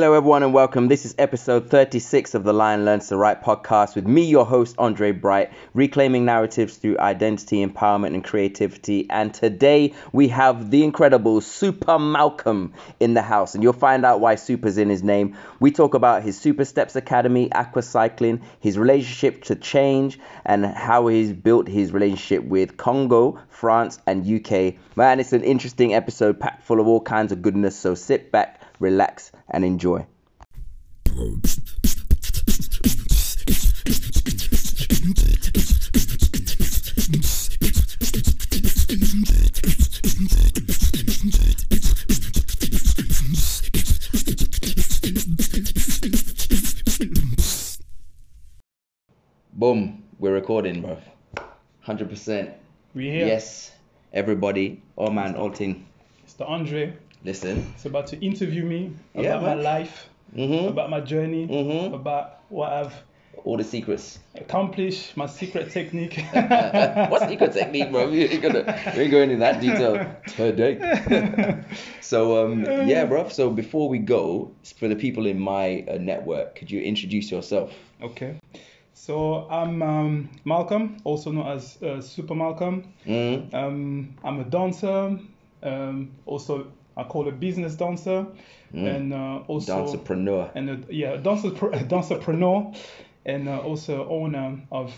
Hello, everyone, and welcome. This is episode 36 of the Lion Learns to Write podcast with me, your host, Andre Bright, reclaiming narratives through identity, empowerment, and creativity. And today we have the incredible Super Malcom in the house, and you'll find out why Super's in his name. We talk about his Super Steps Academy, aqua cycling, his relationship to change, and how he's built his relationship with Congo, France, and UK. Man, it's an interesting episode packed full of all kinds of goodness, so sit back relax, and enjoy. Boom, we're recording, bro. 100%. We here. Yes, everybody, all man, all thing. It's the Andre. Listen. It's about to interview me about Yeah, my life, Mm-hmm. about my journey, Mhm. about what I've All the secrets. Accomplish my secret technique. What's secret technique, bro? We ain't gonna we ain't going in that detail today. so um, yeah, bro. So before we go, for the people in my uh, network, could you introduce yourself? okay. So I'm um, Malcom, also known as uh, Super Malcom. Mm. Um, I'm a dancer. Um, also, I call a business dancer, and uh, also Dancerpreneur. and a, yeah, dancer, dancerpreneur, and uh, also owner of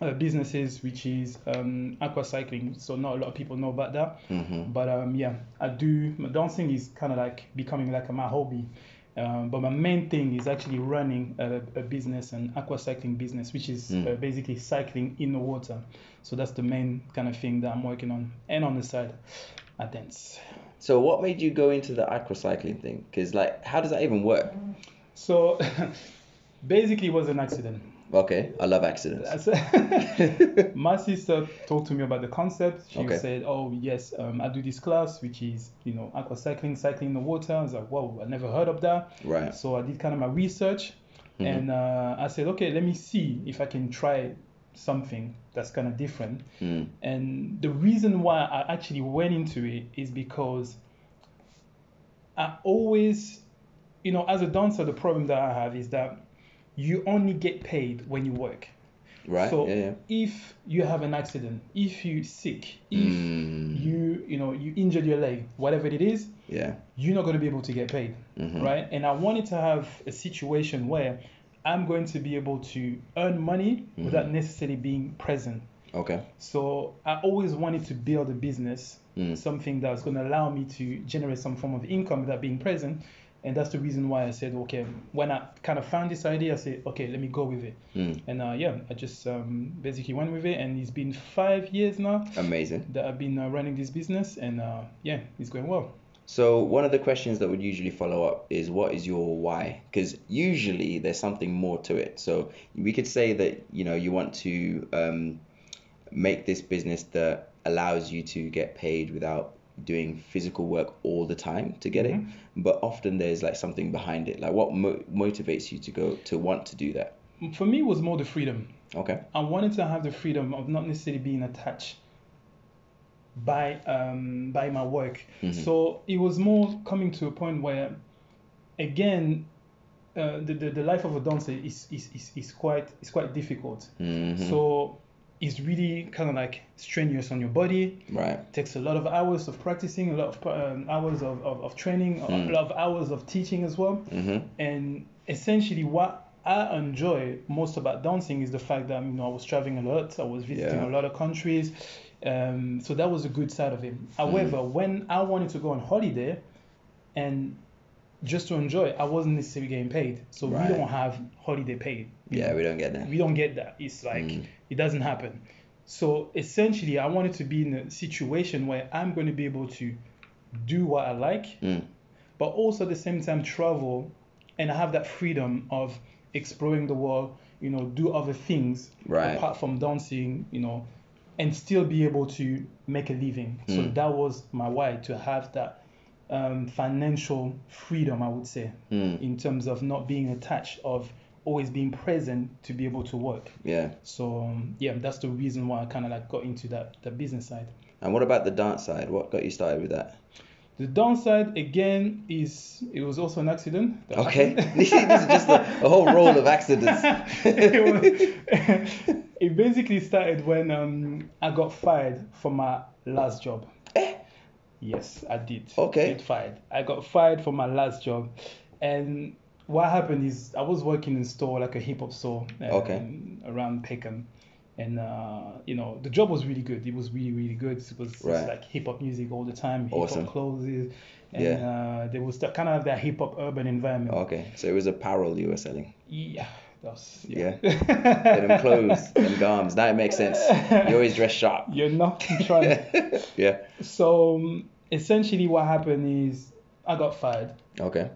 uh, businesses, which is um, aqua cycling. So not a lot of people know about that, Mm-hmm. but um, yeah, I do. My dancing is kind of like becoming like my hobby. Um, but my main thing is actually running a, a business, an aqua cycling business, which is Mm. uh, basically cycling in the water. So that's the main kind of thing that I'm working on. And on the side, I dance. So what made you go into the aqua cycling thing? Because like, how does that even work? So basically, it was an accident. Okay, I love accidents. My sister talked to me about the concept. She Okay. said, "Oh yes, um, I do this class, which is you know aqua cycling, cycling in the water." I was like, "Whoa, I never heard of that." Right. So I did kind of my research, Mhm. and uh, I said, "Okay, let me see if I can try something that's kind of different." Mm. And the reason why I actually went into it is because I always, you know, as a dancer, the problem that I have is that you only get paid when you work. Right. So yeah. Yeah. if you have an accident, if you sick, if Mm. you, you know, you injured your leg, whatever it is, Yeah. you're not going to be able to get paid, Mhm. right? And I wanted to have a situation where I'm going to be able to earn money without necessarily being present. Okay. So I always wanted to build a business, Mm. something that's going to allow me to generate some form of income without being present. And that's the reason why I said, okay, when I kind of found this idea, I said, okay, let me go with it. Mm. And uh, yeah, I just um, basically went with it. And it's been five years now Amazing. that I've been uh, running this business. And uh, yeah, it's going well. So one of the questions that would usually follow up is what is your why? Because usually there's something more to it. So we could say that you know you want to um, make this business that allows you to get paid without doing physical work all the time to get it. But often there's like something behind it. Like what mo- motivates you to go to want to do that? For me, it was more the freedom. Okay. I wanted to have the freedom of not necessarily being attached by um, by my work. Mhm. So it was more coming to a point where, again, uh, the, the the life of a dancer is is, is, is quite is quite difficult. Mhm. So it's really kind of like strenuous on your body. Right. takes a lot of hours of practicing, a lot of um, hours of, of, of training, Mm. a lot of hours of teaching as well. Mhm. And essentially, what I enjoy most about dancing is the fact that you know I was traveling a lot, I was visiting Yeah. a lot of countries, um, so that was a good side of him. However, when I wanted to go on holiday, and just to enjoy, I wasn't necessarily getting paid. So Right. we don't have holiday paid. Yeah, we don't get that. we don't get that. It's like Mm. it doesn't happen. So essentially, I wanted to be in a situation where I'm going to be able to do what I like, Mm. but also at the same time travel and have that freedom of exploring the world, you know, do other things Right. apart from dancing, you know, and still be able to make a living. So Mm. that was my why to have that um, financial freedom, I would say, Mm. in terms of not being attached of always being present to be able to work. Yeah. So um, yeah, that's the reason why I kind of like got into that the business side. And what about the dance side? What got you started with that? The downside again is it was also an accident. Okay. this is just a, a whole roll of accidents. was- it basically started when um, I got fired from my last job. Eh? Yes, I did. Okay. Get fired. I got fired from my last job, and what happened is I was working in store like a hip hop store. um, Okay. Around Peckham, and uh, you know the job was really good. It was really really good. It was Right. like hip hop music all the time. Hip Awesome. hop clothes. And Yeah. Uh, there was that kind of that hip hop urban environment. Okay, so it was apparel you were selling. Yeah, that's Yeah. yeah. Them clothes, them. Now it makes sense. You always dress sharp. You're not trying. yeah. so um, essentially, what happened is I got fired, Okay.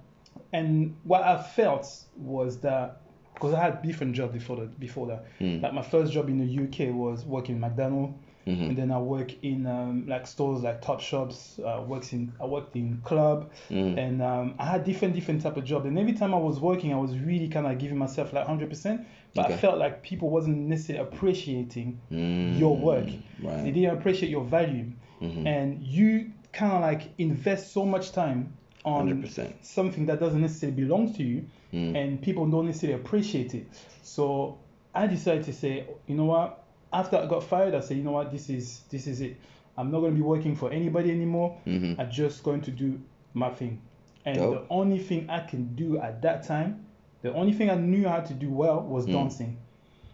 and what I felt was that because I had different jobs before that. Before that, Mm. like my first job in the UK was working in McDonald's, Mhm. and then I work in um, like stores like Top Shops. Uh, works in I worked in club, Mm. and um, I had different different type of job. And every time I was working, I was really kind of giving myself like hundred percent. But Okay. I felt like people wasn't necessarily appreciating Mm. your work. They didn't appreciate your value, Mhm. and you kind of like invest so much time on 100%. something that doesn't necessarily belong to you, Mm. and people don't necessarily appreciate it. So I decided to say, you know what? After I got fired, I said, you know what? This is this is it. I'm not going to be working for anybody anymore. Mhm. I'm just going to do my thing. And the only thing I can do at that time, the only thing I knew how to do well was Mm. dancing.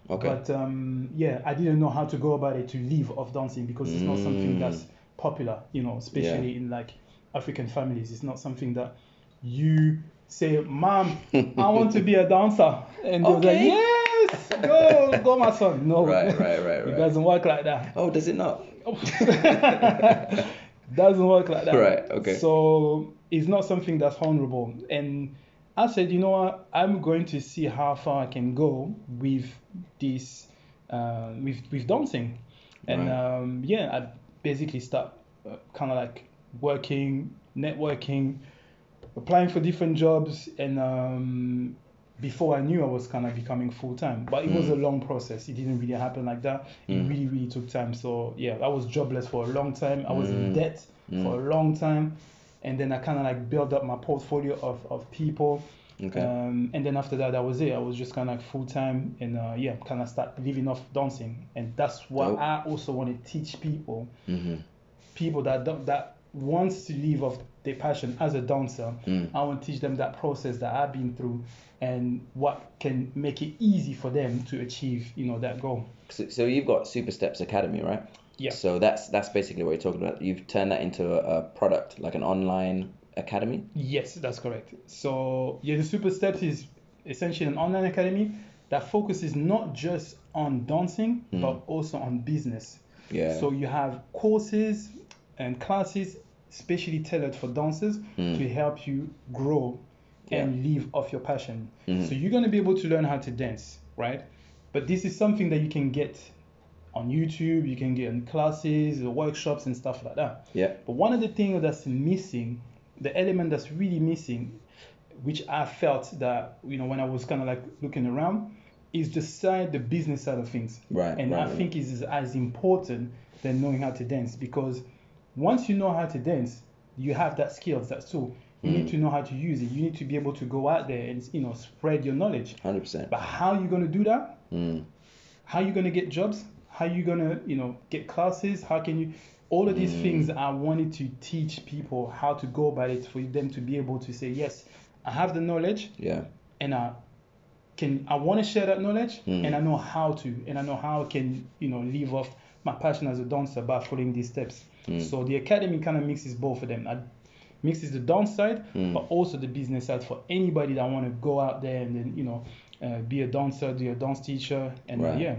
Okay. But um, yeah, I didn't know how to go about it to live off dancing because it's not something Mm. that's popular, you know, especially in like African families. It's not something that you say, Mom, I want to be a dancer. And they're Okay. like, Yes, go, go, my son. No, Right, right, right, right. it doesn't work like that. oh, does it not? doesn't work like that. Right, okay. So it's not something that's honorable. And I said, you know what? I'm going to see how far I can go with this, uh, with with dancing. And Right. um, yeah, I basically start uh, kind of like working, networking, applying for different jobs, and um, before I knew I was kind of becoming full time. But it was Mm. a long process. It didn't really happen like that. It Mm. really, really took time. So yeah, I was jobless for a long time. I was in Mm. debt Mm. for a long time, and then I kind of like built up my portfolio of of people. Okay. Um, and then after that, that was it. I was just kind of like full time, and uh, yeah, kind of start living off dancing, and that's what Dope. I also want to teach people Mhm. people that don't, that wants to live off their passion as a dancer. Mm. I want to teach them that process that I've been through and what can make it easy for them to achieve, you know, that goal. So, so you've got Super Steps Academy, right? Yeah. So that's that's basically what you're talking about. You've turned that into a, a product, like an online academy. Yes, that's correct. So yeah, the Super Steps is essentially an online academy that focuses not just on dancing Mm. but also on business. Yeah. So you have courses and classes specially tailored for dancers Mm. to help you grow and live off your passion. Mhm. So you're going to be able to learn how to dance, right? But this is something that you can get on YouTube, you can get in classes, workshops and stuff like that. yeah. But one of the things that's missing, the element that's really missing, which I felt that, you know, when I was kind of like looking around, is the side, the business side of things. Right, And right, I right. think is as important than knowing how to dance because once you know how to dance, you have that skills, that tool. You Mm. need to know how to use it. You need to be able to go out there and you know spread your knowledge. Hundred percent. But how are you gonna do that? Mm. how you gonna get jobs how are you gonna you know get classes how can you all of these Mm. things i wanted to teach people how to go about it for them to be able to say yes i have the knowledge Yeah. and i can i want to share that knowledge Mm. and i know how to and i know how i can you know live off my passion as a dancer by following these steps Mm. so the academy kind of mixes both of them I, mixes the downside, Mm. but also the business side for anybody that want to go out there and then you know uh, be a dancer be a dance teacher and Right. yeah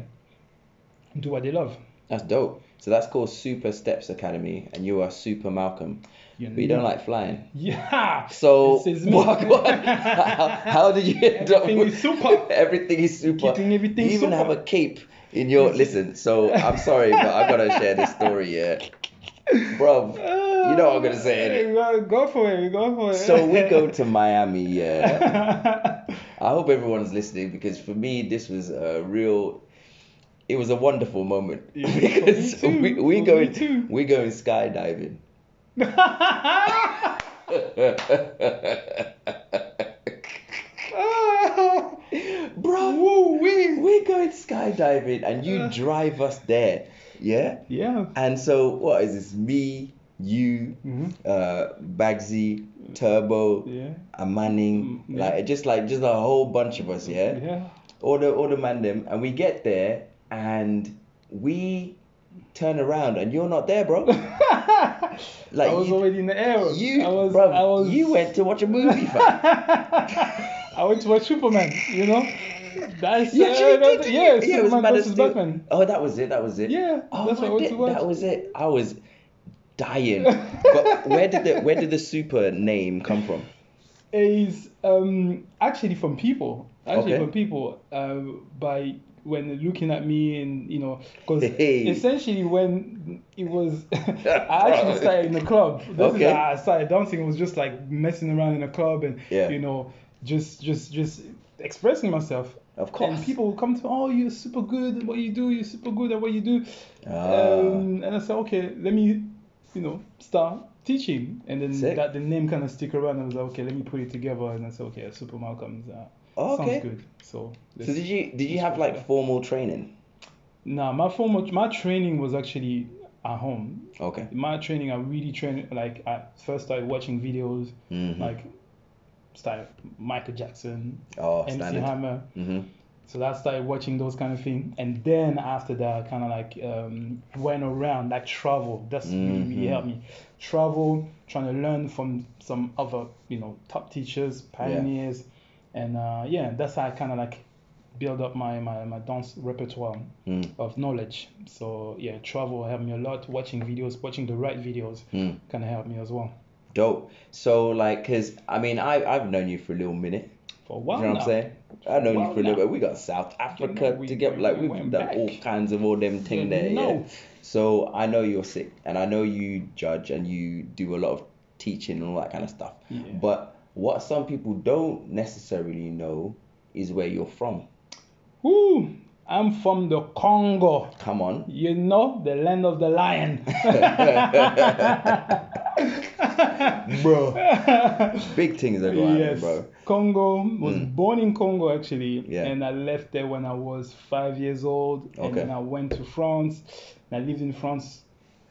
do what they love That's dope. So that's called Super Steps Academy, and you are Super Malcom. you But you don't like flying. yeah So This is me. what, what- how, how did you end up Everything is super. Everything is super. Keeping everything you even super. have a cape in your listen. So I'm sorry, but I gotta share this story. Yeah, bro. You know what I'm gonna say. innit? Go, go for it go for it So we go to Miami. Yeah. I hope everyone's listening because for me this was a real. It was a wonderful moment Yeah, because too. we we going go me too. we going skydiving. Bro, we're going skydiving and you Uh. drive us there. Yeah? Yeah. And so, what is this? Me, you, Mhm. uh, Bagsy, Turbo, Yeah. and Manning, Mm, yeah. like just like just a whole bunch of us, yeah. Yeah. All the all the man them, and we get there and we turn around and you're not there, bro. Like I was you, already in the air. you, I was, bro, I was, you went to watch a movie, fam. I went to watch Superman, you know? That's, You uh, did, didn't yeah, it was Superman versus Steel. Batman. Oh, that was it. That was it. Yeah, Oh, that's what I I did- to watch. That was it. I was dying. but where did the where did the super name come from? is um, actually from people. Actually Okay. from people. Uh, by when looking at me and you know, because Hey. essentially when it was, I actually started in the club. This Okay. is how I started dancing. It was just like messing around in a club and Yeah. you know, just just just expressing myself. Of course. And people will come to, oh, you're super good at what you do. You're super good at what you do. Ah. Um, and I said, okay, let me, you know, start teaching. And then Sick. that the name kind of stick around. I was like, okay, let me put it together. And I said, okay, Super Malcom's. Uh, Oh, okay. Sounds good. So. So did you did you have like that. formal training? Nah, my formal my training was actually at home. Okay. My training, I really trained like I first started watching videos Mhm. like started Michael Jackson, Oh, MC standard. Hammer. Mhm. So I started watching those kind of thing, and then after that, kind of like um, went around, like travel. That's really really Mhm. helped me. Travel, trying to learn from some other, you know, top teachers, pioneers, and uh, yeah, that's how I kind of like build up my, my my dance repertoire Mm. of knowledge. So yeah, travel helped me a lot. Watching videos, watching the right videos, Mm. kind of helped me as well. Dope. So like, cause I mean, I I've known you for a little minute. For a while You know what now. I'm saying? I've known you for a little now. bit. We got South Africa we- together. we- Like we we've done back. all kinds of all them thing there. Yeah. So I know you're sick, and I know you judge, and you do a lot of teaching and all that kind of stuff. Yeah. But what some people don't necessarily know is where you're from. Woo! I'm from the Congo. Come on. You know, the land of the lion. Bro. Big things are going yes. on, bro. Congo was Mm. born in Congo actually, Yeah. and I left there when I was five years old, and Okay. then I went to France. And I lived in France,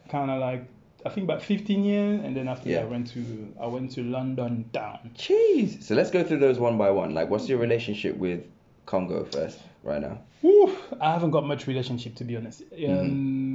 kind of like I think about 15 years, and then after Yeah. that I went to I went to London town. Jeez. So let's go through those one by one. Like, what's your relationship with Congo first, right now? Woo, I haven't got much relationship to be honest. Um, Mm-hmm.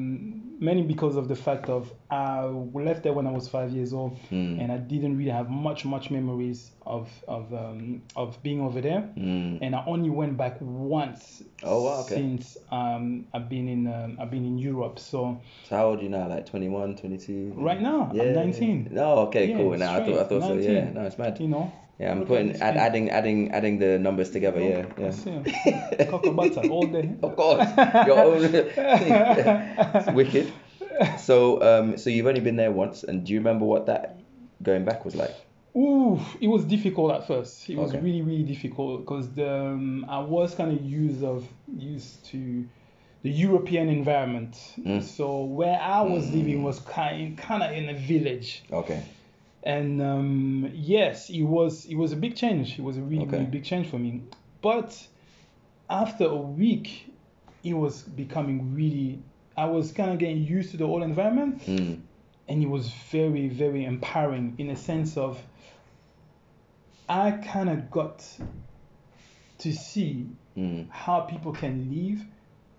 Mainly because of the fact of I left there when I was five years old, Mm. and I didn't really have much much memories of of um, of being over there. Mm. And I only went back once Oh, wow, okay. since um, I've been in um, I've been in Europe. So So how old are you now? Like 21, 22? right now I'm 19. No, okay, Yeah, cool. Now I thought I thought so. Yeah, no, it's mad. You know. Yeah, I'm putting add, adding adding adding the numbers together. Yeah, yeah. Cocoa butter all day. Of course, your own. it's wicked. So um, so you've only been there once, and do you remember what that going back was like? Ooh, it was difficult at first. It was Okay. really, really difficult because um, I was kind of used of used to the European environment. Mm. So where I was living was kind kind of in a village, Okay. And um, yes, it was it was a big change. It was a really, Okay. really big change for me. But after a week, it was becoming really. I was kind of getting used to the whole environment Mm. and it was very very empowering in a sense of i kind of got to see Mm. how people can live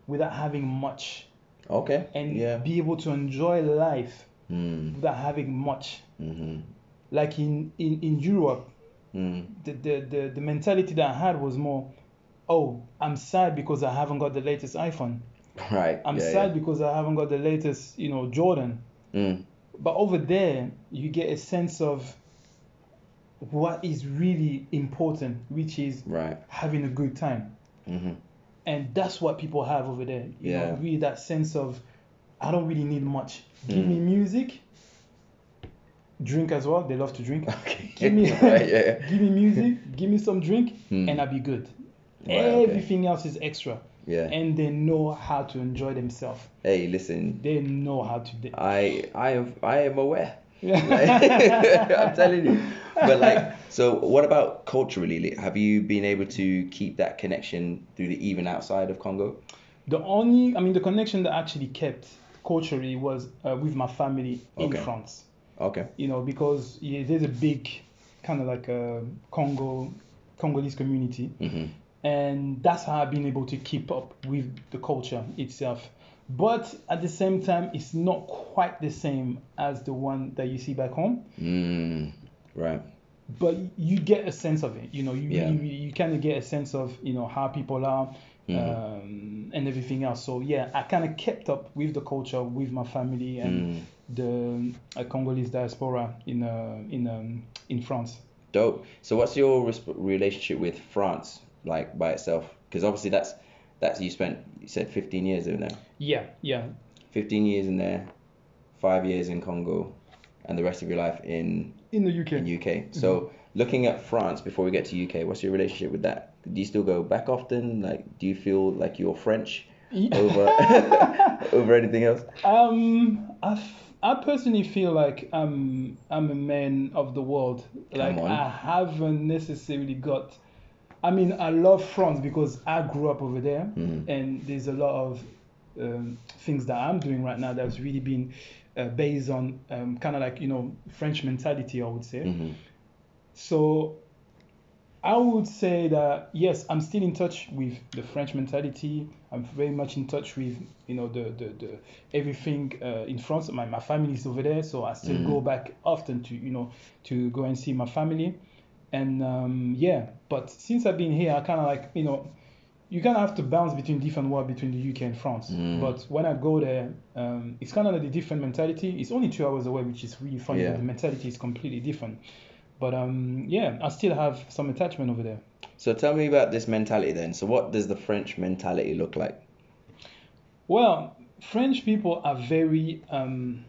without having much Okay. and yeah. be able to enjoy life Mm. without having much Mhm. Like in in, in europe Mm. the, the, the, the mentality that i had was more oh i'm sad because i haven't got the latest iphone Right. i'm yeah, sad because i haven't got the latest you know jordan Yeah. Mm. But over there, you get a sense of what is really important, which is Right. having a good time. Mhm. And that's what people have over there. You Yeah. know, really that sense of, I don't really need much. Give Mm. me music, drink as well. They love to drink. Okay. Give me, right. Yeah. give me music, give me some drink, Mm. and I'll be good. Right, okay. Everything else is extra. Yeah. And they know how to enjoy themselves. Hey, listen. They know how to. de- I I am I am aware. Like, I'm telling you. But like, so what about culturally? Have you been able to keep that connection through the even outside of Congo? The only, I mean, the connection that actually kept culturally was uh, with my family in France. Okay. You know, because yeah, there's a big kind of like a Congo, Congolese community, hmm and that's how I've been able to keep up with the culture itself. But at the same time, it's not quite the same as the one that you see back home. Mm, right. but you get a sense of it. You know, you Yeah. really, you kind of get a sense of you know how people are Mhm. um, and everything else. So yeah, I kind of kept up with the culture with my family and Mm. The Congolese diaspora in uh, in um, in France. Dope. So what's your resp- relationship with France like by itself? Because obviously that's that's you spent you said 15 years in there. Yeah, yeah. 15 years in there, five years in Congo, and the rest of your life in In the UK. in UK. So looking at France before we get to UK, what's your relationship with that? Do you still go back often? Like, do you feel like you're French over over anything else? Um, I, I personally feel like I'm I'm a man of the world. Like. I haven't necessarily got. I mean, I love France because I grew up over there, Mhm. and there's a lot of um, things that I'm doing right now that's really been uh, based on um, kind of like you know French mentality, I would say. hmm So I would say that yes, I'm still in touch with the French mentality. I'm very much in touch with you know the the, the everything uh, in France. My my family is over there, so I still Mhm. go back often to you know to go and see my family. And um, yeah, but since I've been here, I kind of like you know you kind of have to bounce between different world between the UK and France. Mm. But when I go there, um, it's kind of like a different mentality. It's only two hours away, which is really funny. Yeah. But the mentality is completely different. But um, yeah, I still have some attachment over there. So tell me about this mentality then. So what does the French mentality look like? Well, French people are very, um,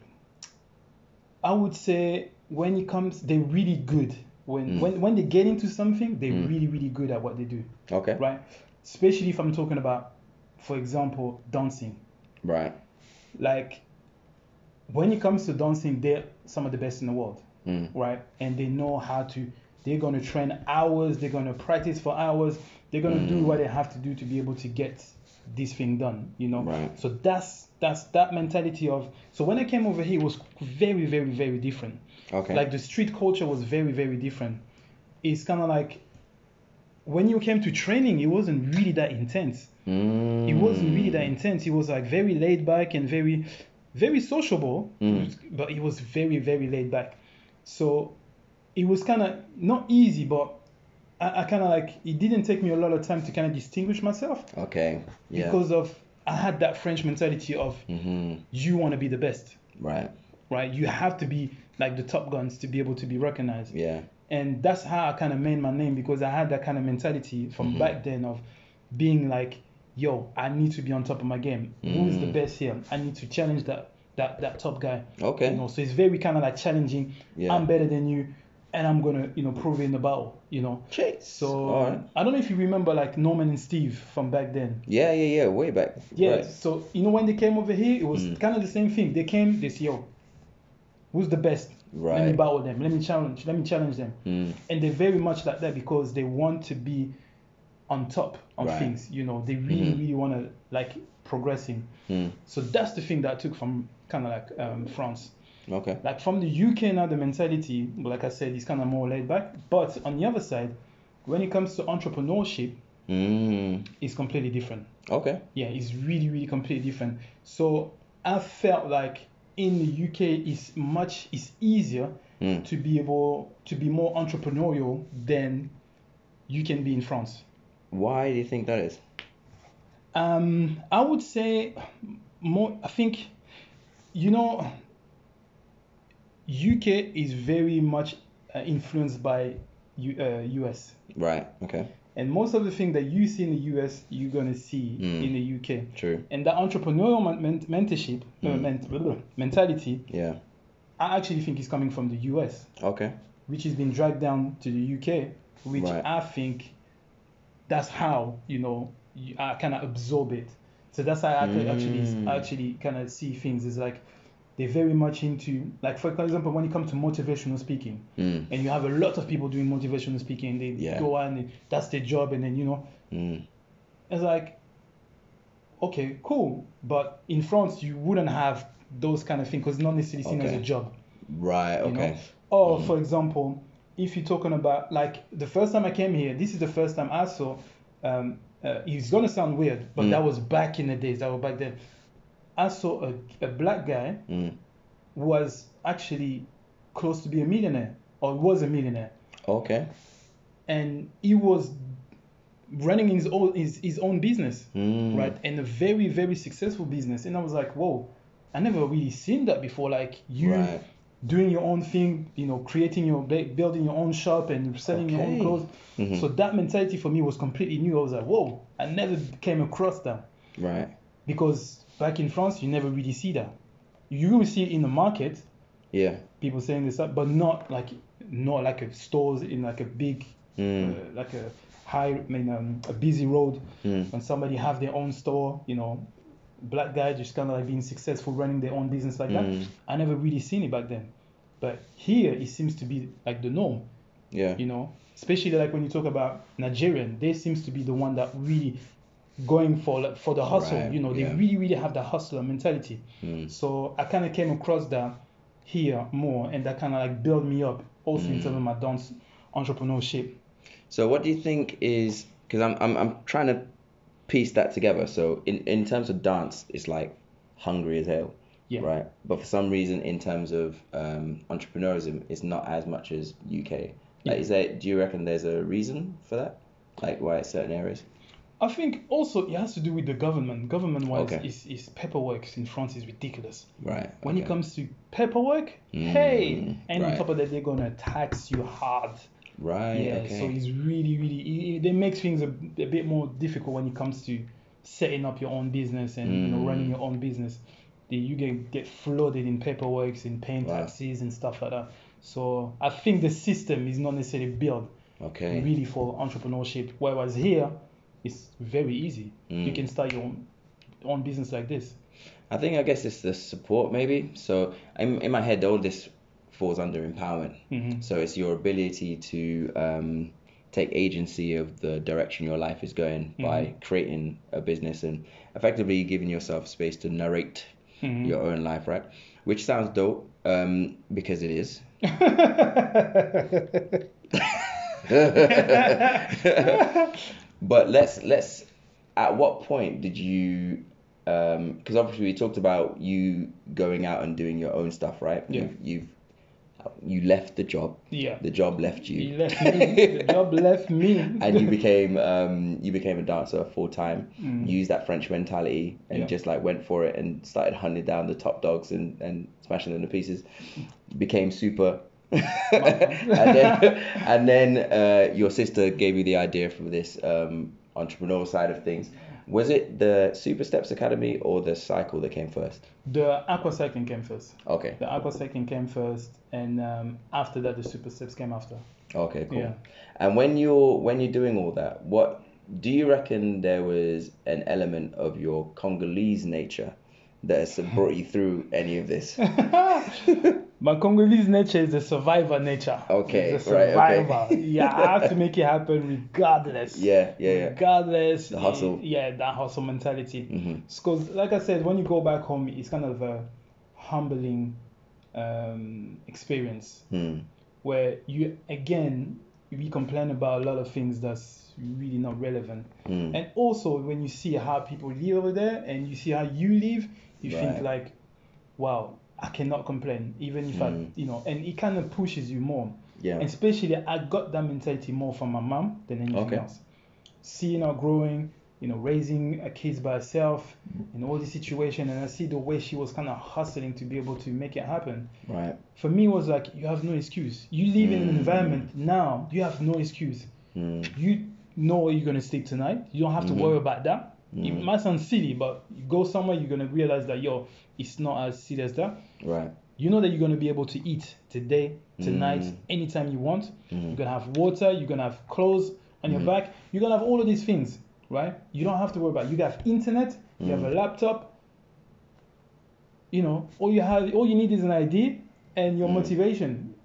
I would say, when it comes, they're really good. When Mm. when when they get into something, they're Mm. really really good at what they do, Okay. right? Especially if I'm talking about, for example, dancing. Right. Like, when it comes to dancing, they're some of the best in the world. Mm. right? And they know how to. They're gonna train hours. They're gonna practice for hours. They're gonna do Mm. what they have to do to be able to get this thing done. You know. Right. So that's that's that mentality of. So when I came over here, it was very very very different. Okay. Like the street culture was very very different. It's kind of like when you came to training, it wasn't really that intense. Mm. It wasn't really that intense. It was like very laid back and very, very sociable, Mm. but it was very, very laid back. So it was kind of not easy, but I, I kind of like it didn't take me a lot of time to kind of distinguish myself Okay. Yeah. because of I had that French mentality of hmm you want to be the best, Right. right? You have to be like the top guns to be able to be recognized Yeah. and that's how I kind of made my name because I had that kind of mentality from Mhm. back then of being like, yo, I need to be on top of my game. Who's the Mm. best here? I need to challenge that that that top guy. Okay. You know, so it's very kind of like challenging. Yeah. I'm better than you, and I'm gonna you know prove it in the battle. You know. Chase. So right. I don't know if you remember like Norman and Steve from back then. Yeah, yeah, yeah. Way back. Yeah. Right. So you know when they came over here, it was Mm. kind of the same thing. They came, they said, yo, who's the best? Let me Right. battle them. Let me challenge. Let me challenge them Mm. and they're very much like that because they want to be on top of Right. things you know they really Mhm. really want to like progressing Mm. so that's the thing that i took from kind of like um, france Okay. like from the uk now the mentality like i said is kind of more laid back but on the other side when it comes to entrepreneurship Mm. it's completely different Okay. yeah it's really really completely different so i felt like in the uk it's much it's easier Mm. to be able to be more entrepreneurial than you can be in France. Why do you think that is? Um, I would say more. I think you know, UK is very much uh, influenced by U, uh, US, Right. Okay. and most of the things that you see in the US, you're gonna see Mm. in the UK. True. And that entrepreneurial men- men- mentorship, uh, Mm. ment- blah, blah, mentality, Yeah. I actually think is coming from the US. Okay. which has been dragged down to the UK, which Right. I think that's how you know you, I kind of absorb it. So that's how I could actually Mm. actually kind of see things. Is like they're very much into like for example when it comes to motivational speaking Mm. and you have a lot of people doing motivational speaking they Yeah. go on and that's their job and then you know Mm. it's like okay cool but in france you wouldn't have those kind of things because it's not necessarily seen as a job Right. Okay. know or Mm. for example if you're talking about like the first time i came here this is the first time i saw um uh, it's gonna sound weird but Mm. that was back in the days that was back then i saw a, a black guy Mm. who was actually close to be a millionaire or was a millionaire Okay. and he was running his own his, his own business Mm. right and a very very successful business and i was like whoa i never really seen that before like you Right. doing your own thing you know creating your building your own shop and selling your own Okay. clothes Mhm. so that mentality for me was completely new i was like whoa i never came across that Right. because back in france you never really see that you will see it in the market Yeah. people saying this stuff but not like not like a stores in like a big Mm. uh, like a high I mean um, a busy road Mm. when somebody have their own store you know black guy just kind of like being successful running their own business like Mm. that i never really seen it back then but here it seems to be like the norm Yeah. you know especially like when you talk about nigerian they seems to be the one that really going for for the hustle Right, you know they yeah. really really have that hustler mentality Mm. so i kind of came across that here more and that kind of like built me up also in Mm. terms of my dance entrepreneurship So what do you think is because I'm, I'm I'm trying to piece that together. So in in terms of dance, it's like hungry as hell, yeah right? But for some reason, in terms of um, entrepreneurism, it's not as much as UK. Like, Yeah. is there? Do you reckon there's a reason for that? Like why certain areas? I think also it has to do with the government. Government wise, Okay. is, is paperwork in France is ridiculous. Right. When it comes to paperwork, Mm, hey, and on top of that, they're gonna tax you hard. Right. yeah, okay. so it's really, really, it, it, makes things a, a bit more difficult when it comes to setting up your own business and you know Mm. running your own business. You get get flooded in paperwork in paying Wow. taxes and stuff like that. So I think the system is not necessarily built okay. really for entrepreneurship. Whereas here, it's very easy. You Mm. can start your own, own business like this. I think I guess it's the support maybe. So in, in my head, all this falls under empowerment. hmm So it's your ability to um, take agency of the direction your life is going by Mhm. creating a business and effectively giving yourself space to narrate Mhm. your own life, right? Which sounds dope um, because it is. but let's let's. At what point did you? Um. Because obviously we talked about you going out and doing your own stuff, right? Yeah. You've, you've you left the job. yeah. The job left He you. left me. the job left me. and you became um you became a dancer full time. Mm. Used that French mentality and Yeah. just like went for it and started hunting down the top dogs and and smashing them to pieces. Became super. and then and then uh, your sister gave you the idea for this um entrepreneurial side of things. Was it the Super Steps Academy or the cycle that came first? The aqua cycling came first. Okay. The aqua cycling came first, and um, after that, the super steps came after. Okay, cool. Yeah. And when you're when you're doing all that, what do you reckon there was an element of your Congolese nature that has brought you through any of this? My Congolese nature is a survivor nature. Okay, It's a right, okay. survivor. yeah, I have to make it happen regardless. Yeah, yeah, yeah. Regardless. The hustle. Yeah, that hustle mentality. Because, like I said, when you go back home, it's kind of a humbling um, experience Hmm. where you, again, we complain about a lot of things that's really not relevant. Hmm. And also, when you see how people live over there and you see how you live, you Right. think like, wow, I cannot complain, even if I, Mm. you know, and it kind of pushes you more. Yeah. And especially, I got that mentality more from my mom than anything Okay. else. Seeing her growing, you know, raising a kids by herself in all this situation, and I see the way she was kind of hustling to be able to make it happen. Right. For me, it was like, you have no excuse. You live in an Mm. environment now, you have no excuse. Hmm. You know where you're gonna sleep tonight. You don't have to Mhm. worry about that. Mhm. It might sound silly, but you go somewhere, you're gonna realize that yo, it's not as silly as that. Right. You know that you're gonna be able to eat today, tonight, Mm. anytime you want. Mhm. You're gonna have water. You're gonna have clothes on your Mhm. back. You're gonna have all of these things, right? You don't have to worry about. You have internet. You have a Mhm. laptop. you know, all you have, all you need is an idea and your Mm. motivation,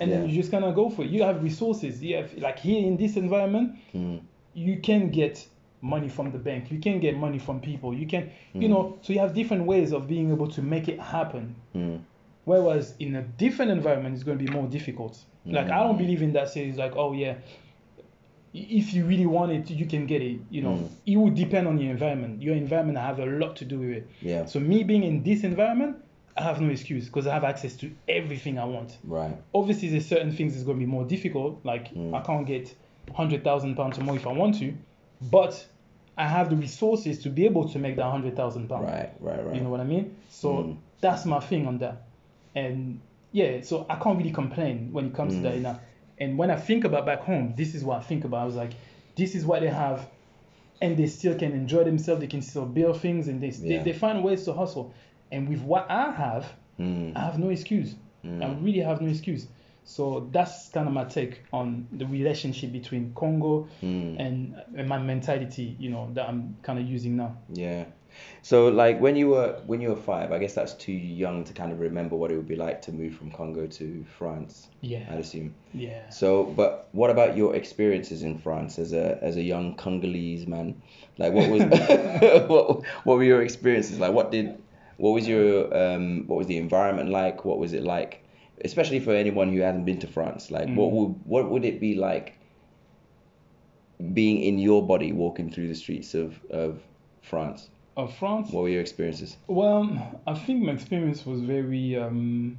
and then Yeah. you just kind of go for it. You have resources. You have like here in this environment, Mm. you can get money from the bank. You can get money from people. You can, you Mm. know, so you have different ways of being able to make it happen. Mm. Whereas in a different environment, it's going to be more difficult. Like I don't Mm. believe in that. Say it's like, oh yeah, if you really want it, you can get it. You know, Mm. it will depend on your environment. Your environment have a lot to do with it. Yeah. So me being in this environment, I have no excuse because I have access to everything I want. Right. Obviously, there's certain things that's going to be more difficult. Like Mm. I can't get hundred thousand pounds or more if I want to, but I have the resources to be able to make that hundred thousand pounds. Right. Right. Right. You know what I mean? So Mm. that's my thing on that. And yeah, so I can't really complain when it comes to that. Mm. You know? And when I think about back home, this is what I think about. I was like, this is what they have, and they still can enjoy themselves. They can still build things, and they Yeah. they, they find ways to hustle. And with what I have, Mm. I have no excuse. I Mm. really have no excuse. So that's kind of my take on the relationship between Congo Mm. and, and my mentality, you know, that I'm kind of using now. Yeah. So like when you were when you were five, I guess that's too young to kind of remember what it would be like to move from Congo to France. Yeah. I'd assume. Yeah. So, but what about your experiences in France as a as a young Congolese man? Like, what was what what were your experiences like? What did what was your um what was the environment like? What was it like, especially for anyone who hasn't been to France? Like, what Mm. would what would it be like being in your body walking through the streets of of France? Of France, What were your experiences? Well, I think my experience was very um,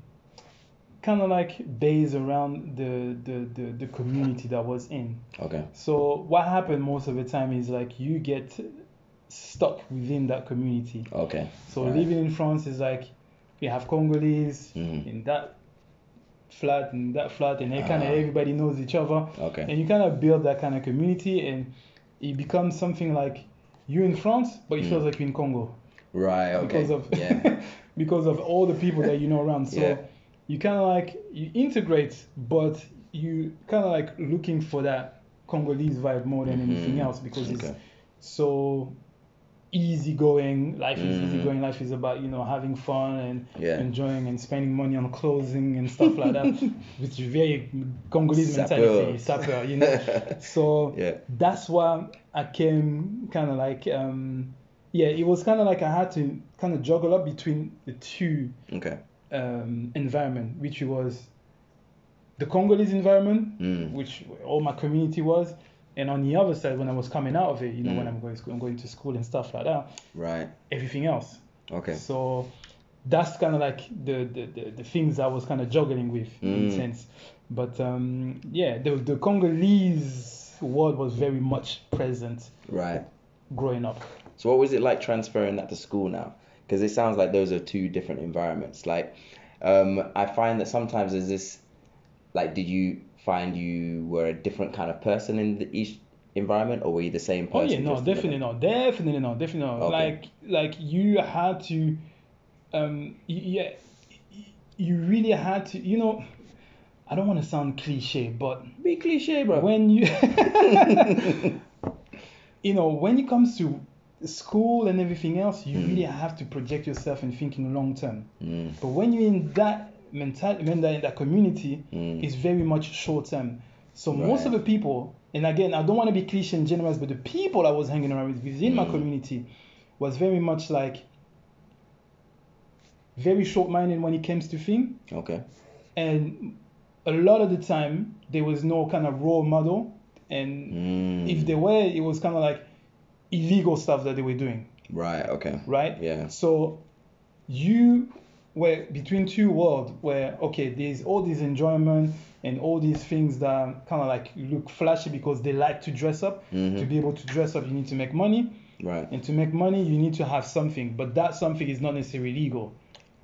kind of like based around the, the, the, the community that I was in. Okay. So what happened most of the time is like you get stuck within that community. Okay. So Right. living in France is like you have Congolese Mhm. in that flat and that flat, and they kind of Ah. everybody knows each other. Okay. And you kind of build that kind of community, and it becomes something like you in France, but it feels Mm. like you in Congo Right. Okay. because of yeah. because of all the people that you know around. So Yeah. you kind of like you integrate, but you kind of like looking for that Congolese vibe more than anything Mhm. else because Okay. it's so easygoing. Life is Mhm. easygoing. Life is about you know having fun and Yeah. enjoying and spending money on clothing and stuff like that, which is very Congolese mentality, sapeur, you know. So Yeah. that's why I came kind of like um yeah it was kind of like I had to kind of juggle up between the two Okay. um environment which was the Congolese environment Mm. which all my community was and on the other side when I was coming out of it you know when Mm. I'm going to school, I'm going to school and stuff like that Right. everything else Okay. so that's kind of like the, the, the, the things I was kind of juggling with in Mm. a sense. But um, yeah, the, the Congolese world was very much present Right. growing up. So what was it like transferring that to school now? Because it sounds like those are two different environments. Like, um, I find that sometimes there's this, like, did you find you were a different kind of person in the, each environment, or were you the same person? Oh yeah, no, definitely not, definitely not, definitely not. Okay. Like like you had to, um, yeah, you really had to. You know, I don't want to sound cliche, but Be cliche, bro. when you you know when it comes to school and everything else you Mm. really have to project yourself in thinking long term Mm, but when you're in that mentality they're in that community mm, it's very much short term so most of the people and again i don't want to be cliche and generous but the people i was hanging around with within my Mm. community was very much like very short-minded when it comes to things okay. and a lot of the time there was no kind of role model and Mm, if there were it was kind of like illegal stuff that they were doing Right. Okay. right Yeah. so you were between two worlds where okay there's all this enjoyment and all these things that kind of like look flashy because they like to dress up Mhm. to be able to dress up you need to make money Right. and to make money you need to have something but that something is not necessarily legal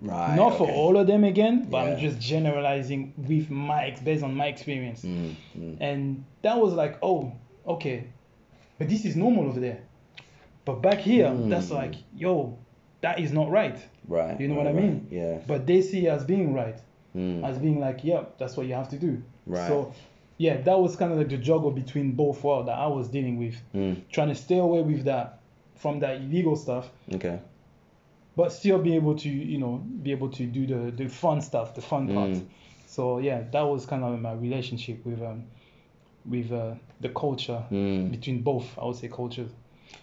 Right. not for all of them again but i'm just generalizing with my based on my experience Mm, mm, and that was like oh okay but this is normal over there but back here Mm. that's like yo that is not right right. You know right, what I right. mean? Yeah. but they see it as being right Mm, as being like yep that's what you have to do Right. so yeah that was kind of like the juggle between both worlds that i was dealing with mm, trying to stay away with that from that illegal stuff okay. but still be able to you know be able to do the the fun stuff, the fun part. Mm. So yeah, that was kind of my relationship with um with uh, the culture Mm. between both. I would say cultures.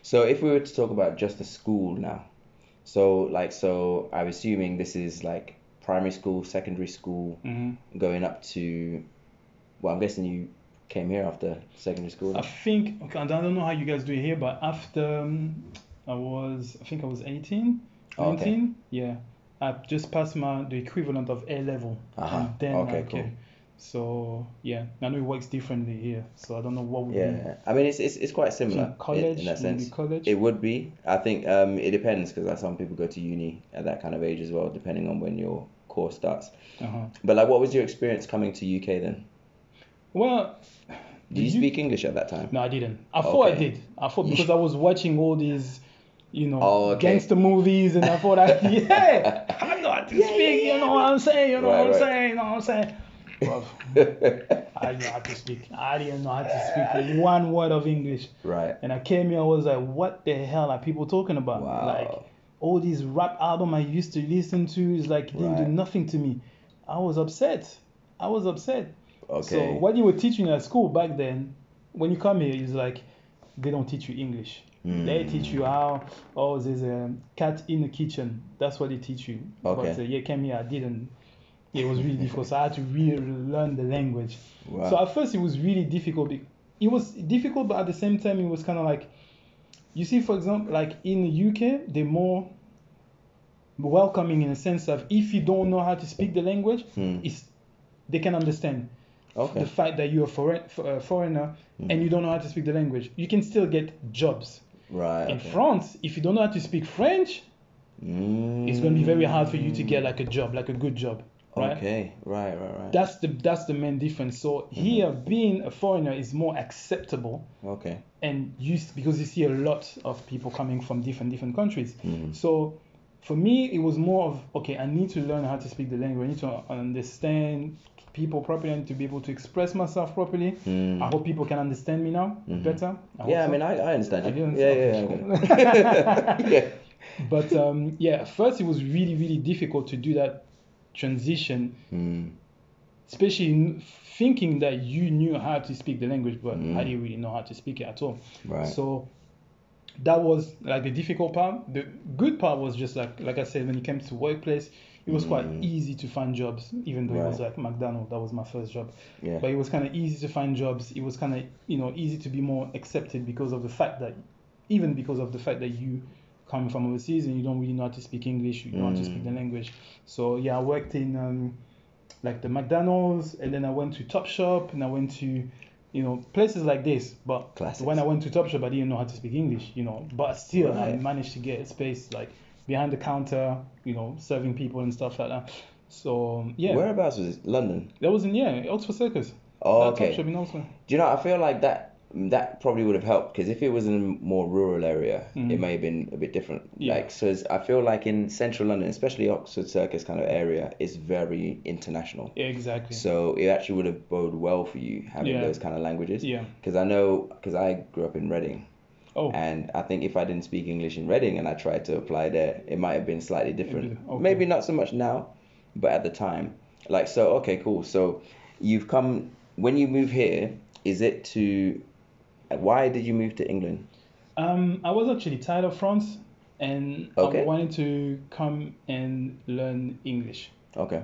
So if we were to talk about just the school now, so like so I'm assuming this is like primary school, secondary school, hmm going up to well, I'm guessing you came here after secondary school. I think okay, I don't know how you guys do it here, but after um, I was I think I was 18, Oh, okay. 19, yeah, I just passed my the equivalent of A level, Uh-huh. and then Okay, I cool. came. So yeah, I know it works differently here, so I don't know what would be Yeah, I mean it's it's, it's quite similar in- college, in, that sense. college. It would be. I think um, it depends because like some people go to uni at that kind of age as well, depending on when your course starts. uh-huh. But like, what was your experience coming to UK then? Well, Did you speak English at that time? No, I didn't. I thought I did. I thought because I was watching all these, you know, Oh, okay. gangster movies, and I thought, I, yeah, I know how to Yeah, speak. yeah, You know what I'm saying? You know Right, what I'm right. saying? You know what I'm saying? Bruv, I didn't know how to speak. I didn't know how to speak one word of English. right. And I came here, I was like, what the hell are people talking about? Wow. Like, all these rap album I used to listen to is like, didn't do nothing to me. I was upset. I was upset. Okay. So what you were teaching at school back then, when you come here, is like they don't teach you English. They Mm. teach you how oh there's a cat in the kitchen. That's what they teach you. Okay. But uh, yeah, came here, I didn't. It was really difficult. So I had to really learn the language. Wow. So at first it was really difficult. It was difficult, but at the same time it was kind of like, you see, for example, like in the UK, they're more welcoming in the sense of if you don't know how to speak the language, Hmm. it's they can understand Okay. the fact that you're a foreign, a foreigner and you don't know how to speak the language. You can still get jobs. Right. In okay. France, if you don't know how to speak French, Mm. it's going to be very hard for you to get like a job, like a good job, right? Okay. Right. Right. Right. That's the that's the main difference. So here, being a foreigner is more acceptable, okay. and used because you see a lot of people coming from different different countries. Mhm. So for me, it was more of okay, I need to learn how to speak the language. I need to understand people properly. I need to be able to express myself properly. Mm. I hope people can understand me now Mhm. better. I Yeah, I mean, I, I understand I you. didn't- Yeah, yeah, yeah. yeah. But um, yeah, first it was really really difficult to do that transition, Mm. especially in thinking that you knew how to speak the language, but Mm. I didn't really know how to speak it at all. Right. So that was like the difficult part. The good part was just like like I said, when it came to workplace, it was quite Mm. easy to find jobs, even though it was like McDonald's. That was my first job. yeah. But it was kind of easy to find jobs. It was kind of you know easy to be more accepted because of the fact that even because of the fact that you come from overseas and you don't really know how to speak English, you don't know how to speak the Mm. language. So yeah, I worked in um, like the McDonald's, and then I went to Topshop, and I went to you know places like this. But Classics. when I went to Topshop, I didn't know how to speak English, you know. But still, I managed to get a space like behind the counter, you know, serving people and stuff like that. So yeah, Whereabouts was it? London. that was in yeah Oxford Circus. Oh, That okay. Topshop in Oxford. Do you know? I feel like that that probably would have helped because if it was in a more rural area, Mhm. it may have been a bit different. Yeah. Like, so I feel like in central London, especially Oxford Circus kind of area, it's very international. Yeah, exactly. So it actually would have bode well for you having Yeah. those kind of languages. yeah. Because I know, because I grew up in Reading, Oh. and I think if I didn't speak English in Reading and I tried to apply there, it might have been slightly different. Okay. Maybe not so much now, but at the time. Like, so, okay, cool. So you've come, when you move here, is it to, why did you move to England? Um, I was actually tired of France, and Okay. I wanted to come and learn English. Okay.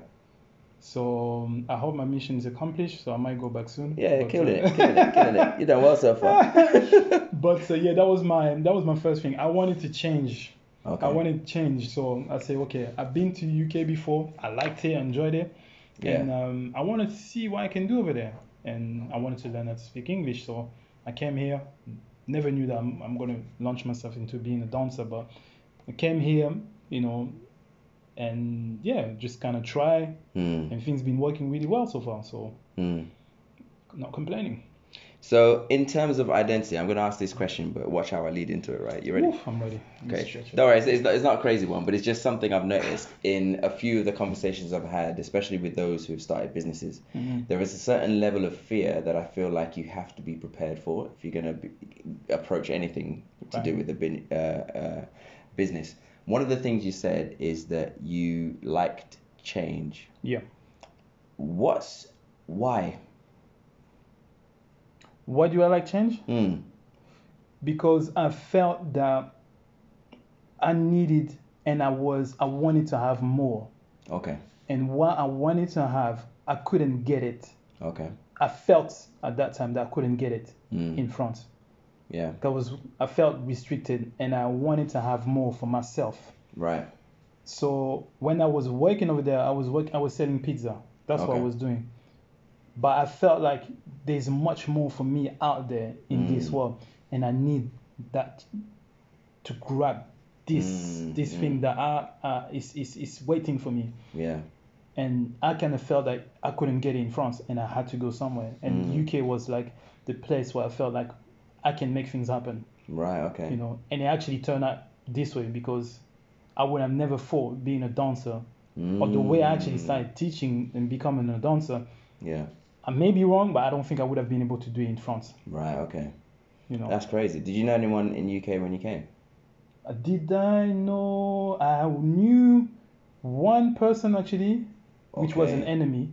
So um, I hope my mission is accomplished. So I might go back soon. Yeah, But, killing uh, it, killing it, killing it. You've done well so far. but uh, yeah, that was my that was my first thing. I wanted to change. Okay. I wanted to change. So I say, okay, I've been to UK before. I liked it, I enjoyed it, and Yeah. um, I wanted to see what I can do over there. And I wanted to learn how to speak English. So I came here. Never knew that I'm, I'm going to launch myself into being a dancer, but I came here, you know, and yeah, just kind of try. Hmm. And things been working really well so far. So Hmm. not complaining. So, in terms of identity, I'm going to ask this question, but watch how I lead into it, right? You ready? Oof, I'm ready. Me Okay. Don't worry, it's, it's, not, it's not a crazy one, but it's just something I've noticed in a few of the conversations I've had, especially with those who've started businesses. Mhm. There is a certain level of fear that I feel like you have to be prepared for if you're going to approach anything to do with a bin, uh, uh, business. one of the things you said is that you liked change. Yeah. What's why? Why do I like change? Mm. Because I felt that I needed and I was I wanted to have more. Okay. And what I wanted to have, I couldn't get it. Okay. I felt at that time that I couldn't get it Mm. in France. Yeah. I was I felt restricted and I wanted to have more for myself. Right. So when I was working over there, I was work I was selling pizza. That's what I was doing. But I felt like there's much more for me out there in this Mm. world, and I need that to grab this Mm, this mm. thing that I, uh, is, is is waiting for me. Yeah. And I kind of felt like I couldn't get it in France, and I had to go somewhere. And Mm. UK was like the place where I felt like I can make things happen Right. Okay. you know and it actually turned out this way because i would have never thought being a dancer or the way i actually Mm. started teaching and becoming a dancer Yeah. I may be wrong but i don't think i would have been able to do it in france Right. Okay. you know That's crazy. Did you know anyone in UK when you came? Uh, did i know i knew one person actually which was an enemy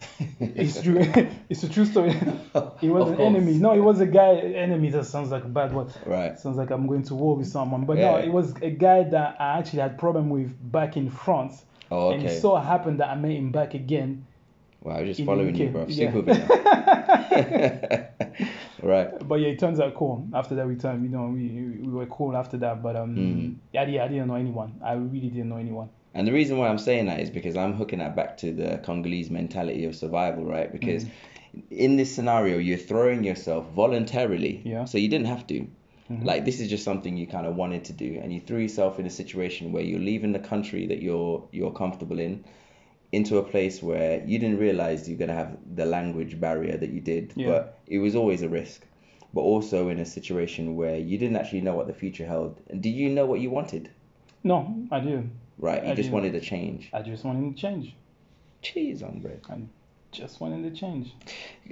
it's true it's a true story he was an enemy no he was a guy enemy that sounds like a bad word Right. sounds like i'm going to war with someone but no it was a guy that i actually had problem with back in france Oh, And okay. it so happened that I met him back again. Wow, I was just in following you, bro. Yeah. Right. But yeah, it turns out cool. After that, we turned, you know, we we were cool after that. But um, Mm. yeah, yeah, I didn't know anyone. I really didn't know anyone. And the reason why I'm saying that is because I'm hooking that back to the Congolese mentality of survival, right? Because in this scenario, you're throwing yourself voluntarily. Yeah. So you didn't have to. Mhm. Like this is just something you kind of wanted to do, and you threw yourself in a situation where you're leaving the country that you're you're comfortable in, into a place where you didn't realize you're gonna have the language barrier that you did, Yeah. but it was always a risk. But also in a situation where you didn't actually know what the future held. And did you know what you wanted? No, I didn't. Right. You I just didn't. wanted a change. I just wanted to change. Cheese on bread. I just wanted to change.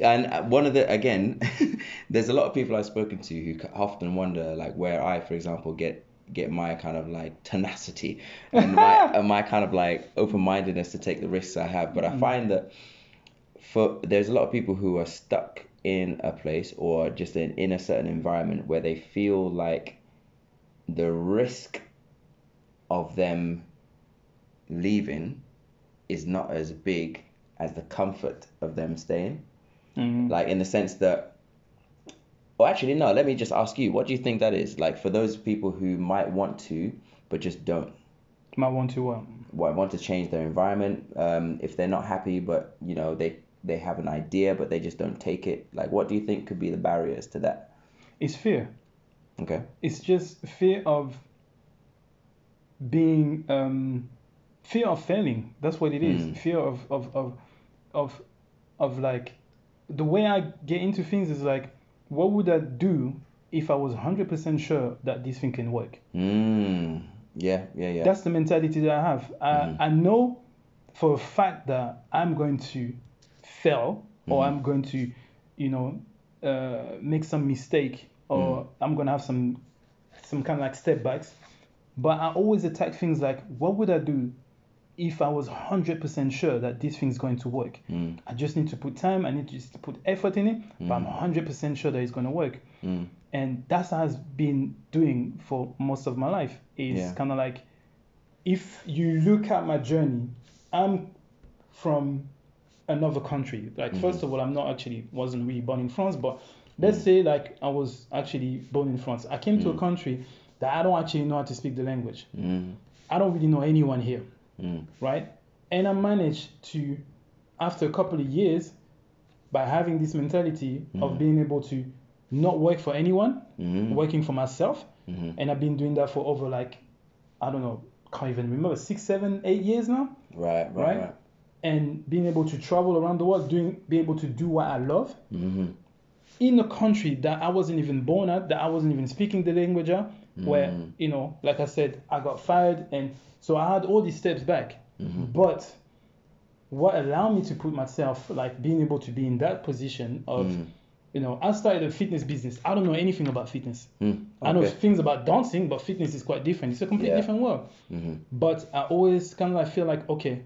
And uh, one of the again, there's a lot of people I've spoken to who often wonder like where I, for example, get get my kind of like tenacity and my and my kind of like open mindedness to take the risks I have. But I find that for there's a lot of people who are stuck in a place or just in, in a certain environment where they feel like the risk of them leaving is not as big as the comfort of them staying Mhm. like in the sense that well actually no let me just ask you what do you think that is like for those people who might want to but just don't Might want to um, wa- want to change their environment um, if they're not happy but you know they they have an idea but they just don't take it like what do you think could be the barriers to that it's fear. okay It's just fear of being um, fear of failing. That's what it is. Mm. Fear of of of of of like the way I get into things is like, what would I do if I was hundred percent sure that this thing can work? mm, yeah yeah yeah That's the mentality that I have. I, Mhm. I know for a fact that I'm going to fail or Mhm. I'm going to, you know, uh, make some mistake or I'm going to have some some kind of like step backs. But I always attack things like, what would I do if I was 100% sure that this thing's going to work? mm, I just need to put time, I need to just put effort in it, but I'm Mhm. 100% sure that it's going to work mm, and that's how I've been doing for most of my life is Yeah. kind of like if you look at my journey i'm from another country like first Mm-hmm. of all i'm not actually wasn't really born in france but let's Mm. say like i was actually born in france i came to a Mm. country that i don't actually know how to speak the language mm, i don't really know anyone here mm, right? And I managed to, after a couple of years, by having this mentality of Mhm. being able to not work for anyone, mm, working for myself, mhm. and I've been doing that for over like, I don't know, can't even remember, six, seven, eight years now, right right right? right and being able to travel around the world, doing, be able to do what I love mm-hmm. in a country that I wasn't even born at, that I wasn't even speaking the language at, where Mm. you know, like I said, I got fired, and so I had all these steps back. Mhm. But what allowed me to put myself like being able to be in that position of Mm. You know, I started a fitness business. I don't know anything about fitness. Mm, I know things about dancing, but fitness is quite different. It's a completely Yeah. different world. Mhm. But I always kind of like feel like, okay,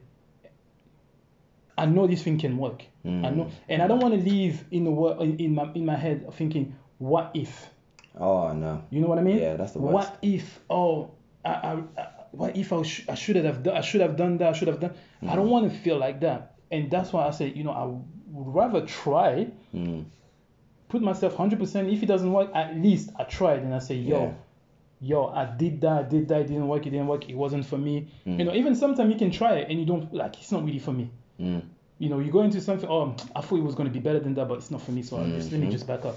I know this thing can work. I Mm. know, and I don't want to leave in the wor- in in my in my head thinking, what if? Oh no. You know what I mean? Yeah, that's the worst. What if? Oh, I, I, I what if I, sh- I should have done I should have done that. I should have done. I Mm. don't want to feel like that, and that's why I say, you know, I would rather try, Mm. put myself hundred percent. If it doesn't work, at least I tried, and I say, yo. Yeah. Yo, I did that, I did that, it didn't work, it didn't work, it wasn't for me. Mm. You know, even sometimes you can try it and you don't like it's not really for me. Mm. You know, you go into something, oh, I thought it was going to be better than that, but it's not for me, so I just, let me just back up.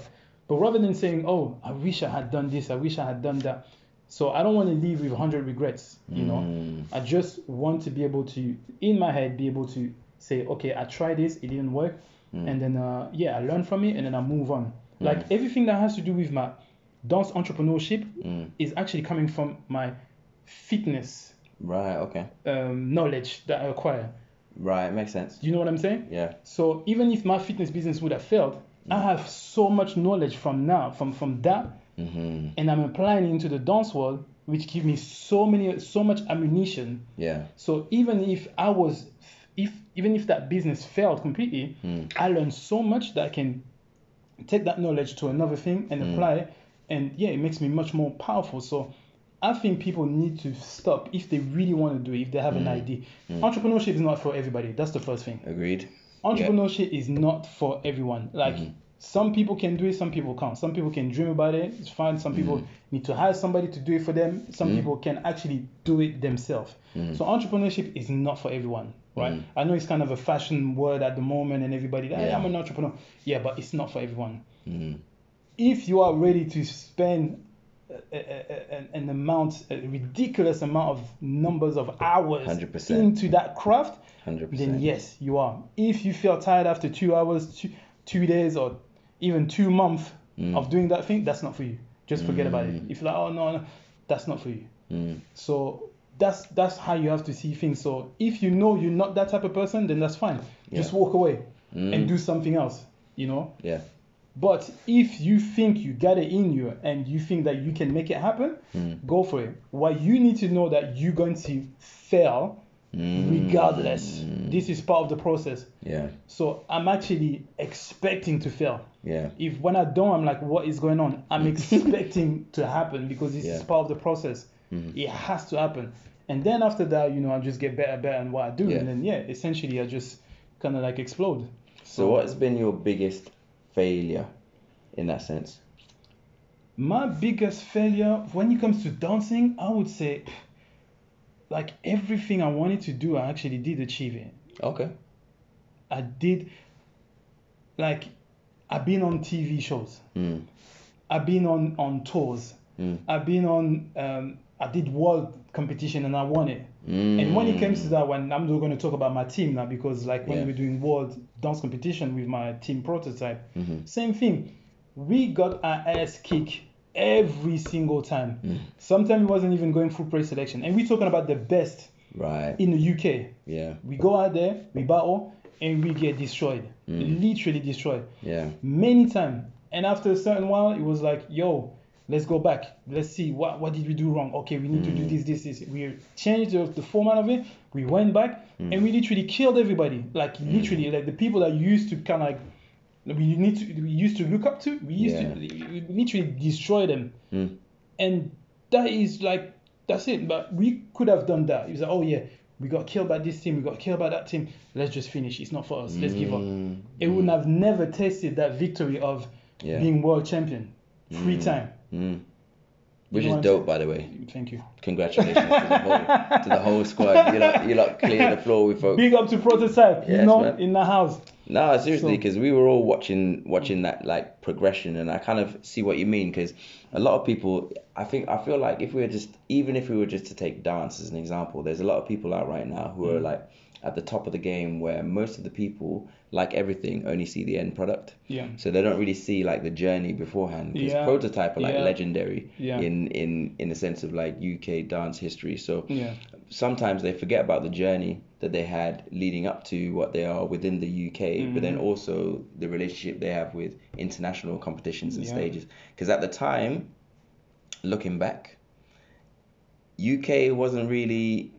But rather than saying, oh, I wish I had done this, I wish I had done that. So I don't want to leave with 100 regrets, you know. Mm. I just want to be able to, in my head, be able to say, okay, I tried this, it didn't work, Mm. and then, uh, yeah, I learn from it, and then I move on. Like everything that has to do with my dance entrepreneurship Mm. is actually coming from my fitness Right. Okay. um, knowledge that I acquire. Right. Makes sense. Do you know what I'm saying? Yeah. So even if my fitness business would have failed, I have so much knowledge from now, from from that, Mm-hmm. and I'm applying it into the dance world, which give me so many, so much ammunition. Yeah. So even if I was, if even if that business failed completely, Mm. I learned so much that I can take that knowledge to another thing and Mm. apply and yeah, it makes me much more powerful. So. I think people need to stop if they really want to do it, if they have an Mm. idea. Entrepreneurship is not for everybody. That's the first thing Agreed. Entrepreneurship is not for everyone. Like Mhm. some people can do it, some people can't. Some people can dream about it, it's fine. Some people Mhm. need to hire somebody to do it for them. Some Mhm. people can actually do it themselves. Mhm. So entrepreneurship is not for everyone, right? Mhm. I know it's kind of a fashion word at the moment, and everybody, hey, Yeah. I'm an entrepreneur. Yeah, but it's not for everyone. Mm. If you are ready to spend a, a, a, an- an amount, a ridiculous amount of numbers of hours 100%. into that craft, Hundred then yes, you are. If you feel tired after two hours, two, two days, or even two months Mm. of doing that thing, that's not for you. Just forget about it. Mm. If you're like, oh no, no, that's not for you. Mm. So that's that's how you have to see things. So if you know you're not that type of person, then that's fine. Just walk away Mm. and do something else. You know. Yeah. But if you think you got it in you and you think that you can make it happen, Mm. go for it. What you need to know that you're going to fail Mm. Regardless. This is part of the process. Yeah. So I'm actually expecting to fail. Yeah. If when I don't, I'm like, what is going on? I'm expecting to happen because this is part of the process. Mhm. It has to happen. And then after that, you know, I just get better, better in what I do. Yeah. And then, yeah, essentially, I just kind of like explode. So what's been your biggest failure in that sense? My biggest failure when it comes to dancing, I would say, like everything I wanted to do, I actually did achieve it. Okay. I did, like, I've been on TV shows. Mm. I've been on on tours. Mm. I've been on. Um, I did world competition and I won it. Mm. And when it comes to that one, I'm going to talk about my team now because like when Yeah. we're doing world dance competition with my team prototype, Mhm. same thing. We got our ass kicked every single time. Mm. Sometimes it wasn't even going full pre-selection. And we're talking about the best Right. in the UK. Yeah. We go out there, we battle, and we get destroyed. Mm. Literally destroyed Yeah. many times. And after a certain while, it was like, yo, let's go back. Let's see what what did we do wrong. Okay, we need to do Mm. this, this, this. We changed the, the format of it. We went back Mm. and we literally killed everybody. Like literally, like the people that used to kind of like we need to we used to look up to. We used Yeah. to we literally destroy them. Mm. And that is like that's it. But we could have done that. It was like, oh yeah, we got killed by this team. We got killed by that team. Let's just finish. It's not for us. Let's give up Mm. it would have never tasted that victory of Yeah. being world champion three Mm. time. Which know is dope, by the way. Thank you. Congratulations to the whole to the whole squad. You lot, you lot cleared the floor with folks. Big up to prototype, you Yes, know, man. in the house. No, seriously, So- because we were all watching watching that like progression, and I kind of see what you mean. Because a lot of people, I think, I feel like if we were just, even if we were just to take dance as an example, there's a lot of people out right now who Mm. are like at the top of the game, where most of the people, like everything, only see the end product. Yeah. So they don't really see like the journey beforehand. Because Yeah. prototype are like Yeah. legendary Yeah. in in in the sense of like UK dance history. So Yeah. sometimes they forget about the journey that they had leading up to what they are within the UK, but then Mm-hmm. also the relationship they have with international competitions and Yeah. stages. Because at the time, looking back, UK wasn't really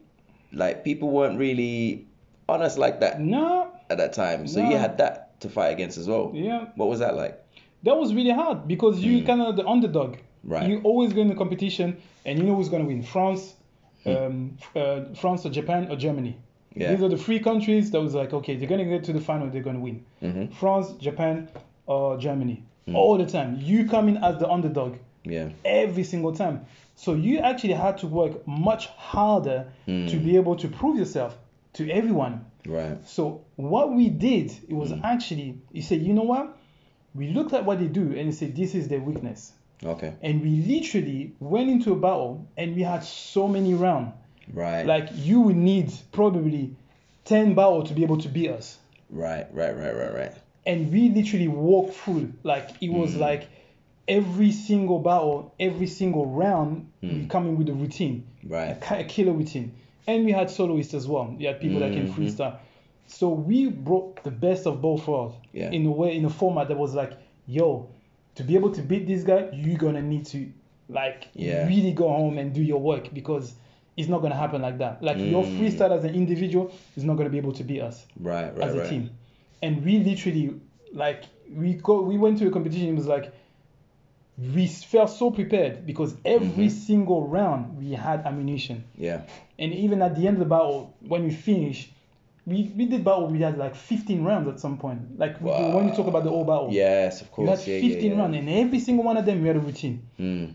like people weren't really honest like that No, at that time. So you had that to fight against as well. yeah, What was that like? that was really hard because you kind of the underdog. Mm. Right. You always go in the competition and you know who's going to win France, Hmm. um, uh, France or Japan or Germany. Yeah. These are the three countries that was like, okay, they're going to get to the final, they're going to win. Mhm. France, Japan, or Germany. Hmm. All the time. You come in as the underdog Yeah. every single time. So you actually had to work much harder Hmm. to be able to prove yourself to everyone. Right. So what we did, it was Hmm. actually, you said, you know what? We looked at what they do and we said, this is their weakness. Okay. And we literally went into a battle and we had so many rounds. Right. Like you would need probably 10 battles to be able to beat us. Right. Right. Right. Right. Right. And we literally walked through. Like it was Hmm. like every single battle, every single round, Hmm. we come in with a routine. Right. ki- a killer routine. And we had soloists as well. We had people that can freestyle. So we brought the best of both worlds Yeah. in a way, in a format that was like, yo, to be able to beat this guy, you're gonna need to like Yeah. really go home and do your work because it's not gonna happen like that. Like your Mm. freestyle as an individual is not gonna be able to beat us Right. Right. as a right. team. And we literally like we go we went to a competition, it was like we felt so prepared because every Mhm. single round we had ammunition. Yeah. And even at the end of the battle, when we finished, we, we did battle, we had like 15 rounds at some point. Like Wow. when you talk about the whole battle, Yes, of we course. had yeah, 15 yeah, yeah. rounds, and every single one of them we had a routine. Mm.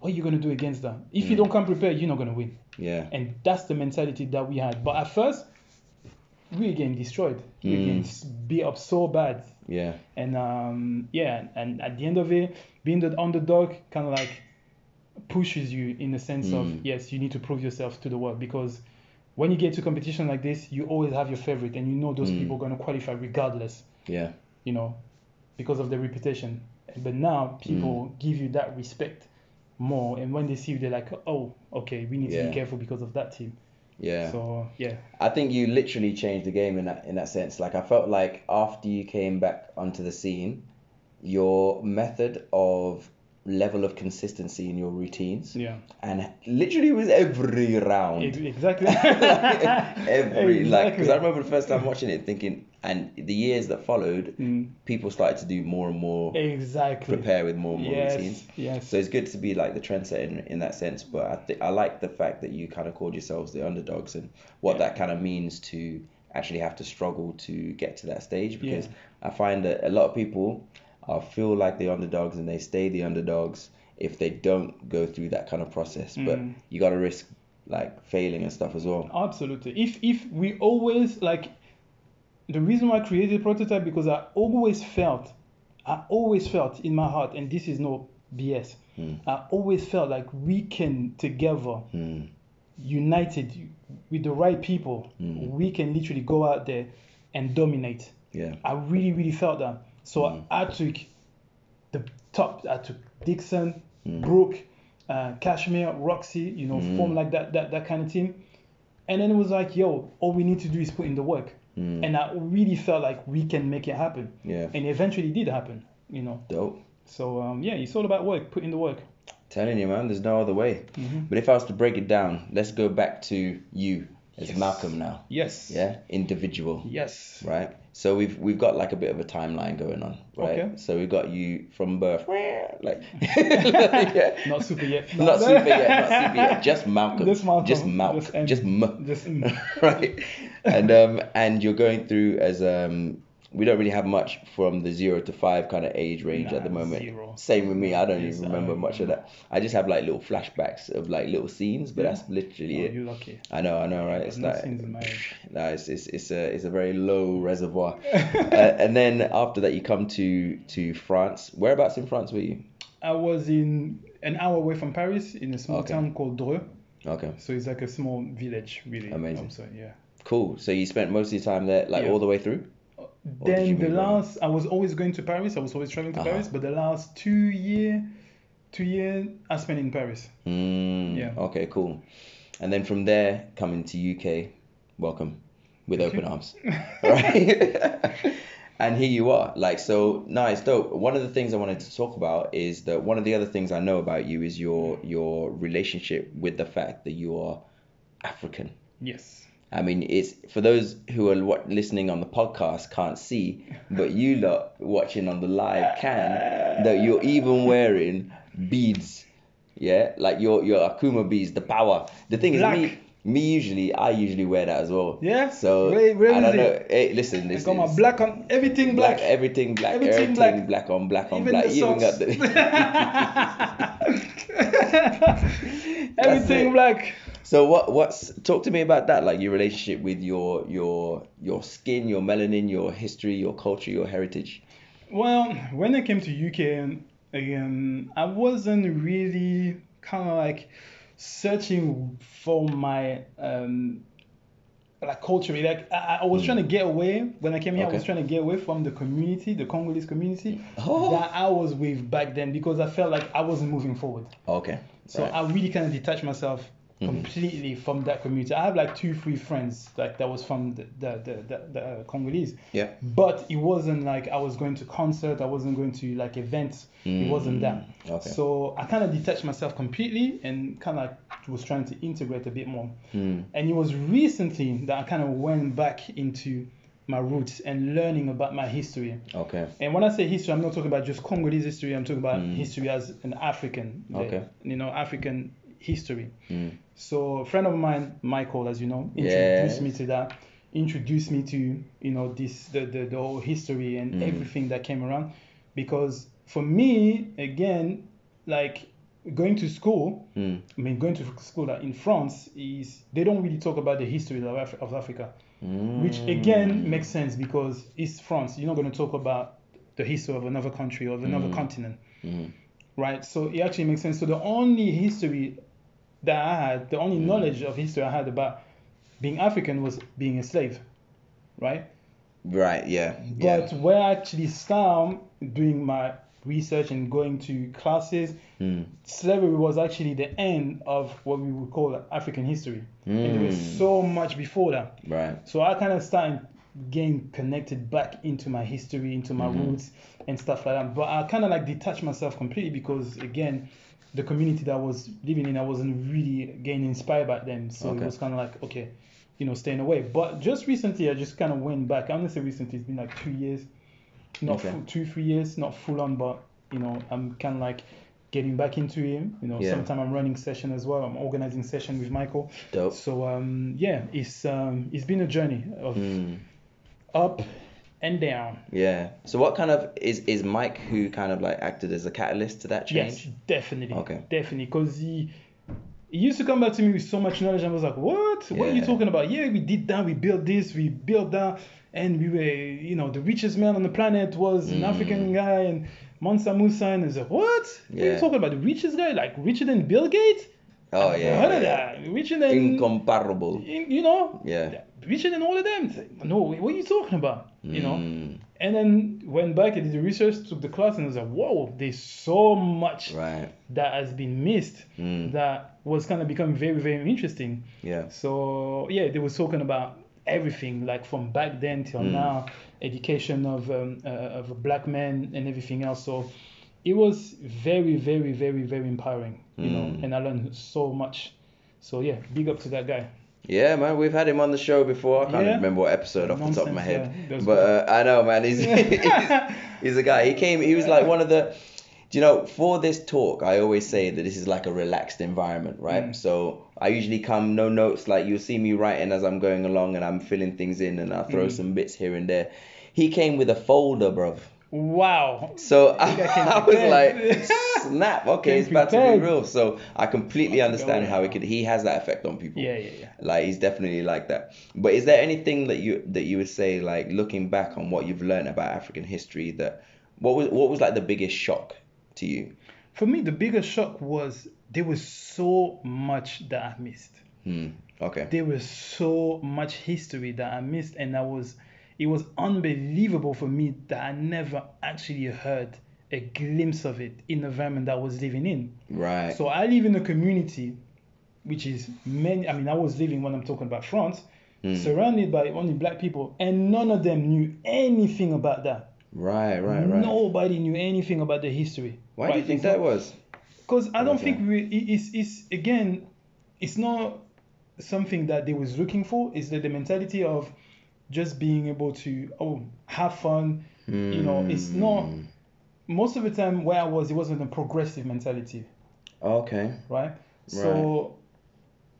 What are you going to do against that? If you Mm. don't come prepared, you're not going to win. Yeah. And that's the mentality that we had. But at first, we were getting destroyed. We were Mm. getting beat up so bad. Yeah. And um, yeah, and at the end of it, being the underdog kind of like pushes you in the sense Mm. of yes, you need to prove yourself to the world because when you get to competition like this, you always have your favorite, and you know those Mm. people are going to qualify regardless, Yeah. you know, because of their reputation. But now people Mm. give you that respect more, and when they see you, they're like, oh, okay, we need to be careful because of that team. Yeah. So yeah, I think you literally changed the game in that in that sense. Like I felt like after you came back onto the scene, your method of level of consistency in your routines yeah, and literally with every round. Ex- exactly. every like because I remember the first time watching it thinking and the years that followed Mm, people started to do more and more exactly. prepare with more and more yes, routines yes. so it's good to be like the trendsetter in, in that sense but I think I like the fact that you kind of called yourselves the underdogs and what Yeah. that kind of means to actually have to struggle to get to that stage because Yeah. I find that a lot of people uh, feel like the underdogs and they stay the underdogs if they don't go through that kind of process but Mm. you got to risk like failing and stuff as well Absolutely. If if we always like the reason why I created prototype because I always felt I always felt in my heart and this is no BS. Hmm. I always felt like we can together Hmm. united with the right people Mm. we can literally go out there and dominate. yeah I really really felt that. So Mm. I took the top I took Dixon, Mm. Brooke, uh, Kashmir, Roxy, you know, Mm. form like that, that that kind of team. And then it was like, yo, all we need to do is put in the work. Hmm. And I really felt like we can make it happen. yeah And eventually did happen, you know. dope So um, yeah, it's all about work, put in the work. Telling you, man, there's no other way. Mhm. But if I was to break it down, let's go back to you as Yes. Malcom now. Yes. Yeah, individual. Yes. Right. So we've we've got like a bit of a timeline going on, right? Okay. So we've got you from birth, like, yeah. Not super yet. Not super yet, not super yet. Just Malcom. Just Malcom. Just Malcom. Just M. Just M. Just mm. right. And um and you're going through as um we don't really have much from the zero to five kind of age range at the moment. zero. Same with me. I don't Yes, even remember much of that. I just have like little flashbacks of like little scenes, but Yeah. that's literally Oh, it. you're lucky. I know, I know, right? It's no like no, it's, it's it's a it's a very low reservoir. uh, and then after that, you come to to France. Whereabouts in France were you? I was in an hour away from Paris in a small Okay. town called Dreux. Okay, So it's like a small village, really. Amazing. Also, yeah. cool. So you spent most of your time there, like Yeah. all the way through. You Then the last, I was always going to Paris. I was always traveling to Uh-huh. Paris. But the last two year, two year, I spent in Paris. Mm, Yeah. Okay, cool. And then from there, coming to UK. Welcome. with open arms. Right? and here you are. Like so nice, dope. One of the things I wanted to talk about is that one of the other things I know about you is your your relationship with the fact that you are African. Yes. I mean, it's for those who are what, listening on the podcast can't see, but you lot watching on the live can that you're even wearing beads, yeah, like your your Akuma beads, the power. The thing Black. is, me me usually I usually wear that as well. Yeah? So Where- where I don't it? know. Hey, listen, I this got my black on everything black. black, everything black, Everything everything, black. black. on black on Even black. the even got the. everything black. So what what's talk to me about that like your relationship with your your your skin, your melanin, your history, your culture, your heritage. Well, when I came to UK, and again I wasn't really kind of like searching for my um, like culture. Like I, I was trying to get away when I came here. I was trying to get away from the community, the Congolese community Oh. that I was with back then because I felt like I wasn't moving forward. Okay. So right. I really kind of detached myself completely from that community. I have like two, three friends like that was from the the the, the, the uh, Congolese, yeah. but it wasn't like I was going to concert. I wasn't going to like events. It wasn't that. Mm, okay. So I kind of detached myself completely and kind of was trying to integrate a bit more. Mm. And it was recently that I kind of went back into my roots and learning about my history. Okay. And when I say history, I'm not talking about just Congolese history. I'm talking about Mm. history as an African, Okay. you know, African history. Mm. So a friend of mine, Michael, as you know, Yes. introduced me to that. Introduced me to you know this the the, the whole history and Mm. everything that came around. Because for me, again, like going to school, Mm. I mean going to school in France is they don't really talk about the history of, Af- of Africa which again makes sense because it's France. You're not going to talk about the history of another country or of another continent, Mm. right? So it actually makes sense. So the only history that I had, the only knowledge of history I had about being African was being a slave, right? Right. Yeah. But Yeah. where I actually started doing my research and going to classes, Mm. slavery was actually the end of what we would call African history. And there was Mm. so much before that. Right. So I kind of started getting connected back into my history, into my Mhm. roots and stuff like that. But I kind of like detached myself completely because again, the community that I was living in, I wasn't really getting inspired by them. So Okay. it was kind of like, okay, you know, staying away. But just recently, I just kind of went back. I'm gonna say recently, it's been like two years, not Okay. full, two, three years, not full on, but you know, I'm kind of like getting back into him. You know, Yeah. sometime I'm running session as well. I'm organizing session with Michael. Dope. So um, yeah, it's um, it's been a journey of Mm. up and down. Yeah. So what kind of is is Mike who kind of like acted as a catalyst to that change? Yes, definitely. Okay. Definitely, because he he used to come back to me with so much knowledge. and I was like, what? What are you talking about? Yeah, we did that. We built this. We built that, and we were, you know, the richest man on the planet was an Mm. African guy, and Mansa Musa. And I was like, what? What are Yeah. you talking about? The richest guy, like richer than Bill Gates? Oh yeah. heard of yeah. that. Richer than Incomparable. you know, Yeah. Richer than all of them. No, what are you talking about? You know. Mm. And then went back and did the research, took the class, and was like, whoa, there's so much Right. that has been missed Mm. that was kind of becoming very, very interesting. Yeah. So, yeah, they were talking about everything, like from back then till Mm. now, education of, um, uh, of black man and everything else. So it was very, very, very, very empowering, you know, Mm. and I learned so much. So, yeah, big up to that guy. Yeah, man, we've had him on the show before. I can't Yeah. remember what episode off the top of my head, yeah. But uh, I know, man. He's, he's he's a guy. He came. He was like one of the. Do you know? For this talk, I always say that this is like a relaxed environment, right? Mm. So I usually come no notes. Like you'll see me writing as I'm going along, and I'm filling things in, and I'll throw Mm. some bits here and there. He came with a folder, bruv. Wow. So I, I I was like, snap. Okay, it's about to be real. So I completely understand how he could. He has that effect on people. Yeah, yeah, yeah. Like he's definitely like that. But is there anything that you that you would say like looking back on what you've learned about African history that what was what was like the biggest shock to you? For me, the biggest shock was there was so much that I missed. Hmm. Okay. There was so much history that I missed, and I was, it was unbelievable for me that I never actually heard a glimpse of it in the environment that I was living in. Right. So I live in a community, which is many. I mean, I was living when I'm talking about France. Mm. surrounded by only black people, and none of them knew anything about that. Right, right, right. Nobody knew anything about the history. Why do you think that was? Because I don't Okay. think we. It's it's again, it's not something that they was looking for. It's the, the mentality of just being able to oh have fun. You know, it's not. Mm. Most of the time where I was, it wasn't a progressive mentality, Okay. right? So,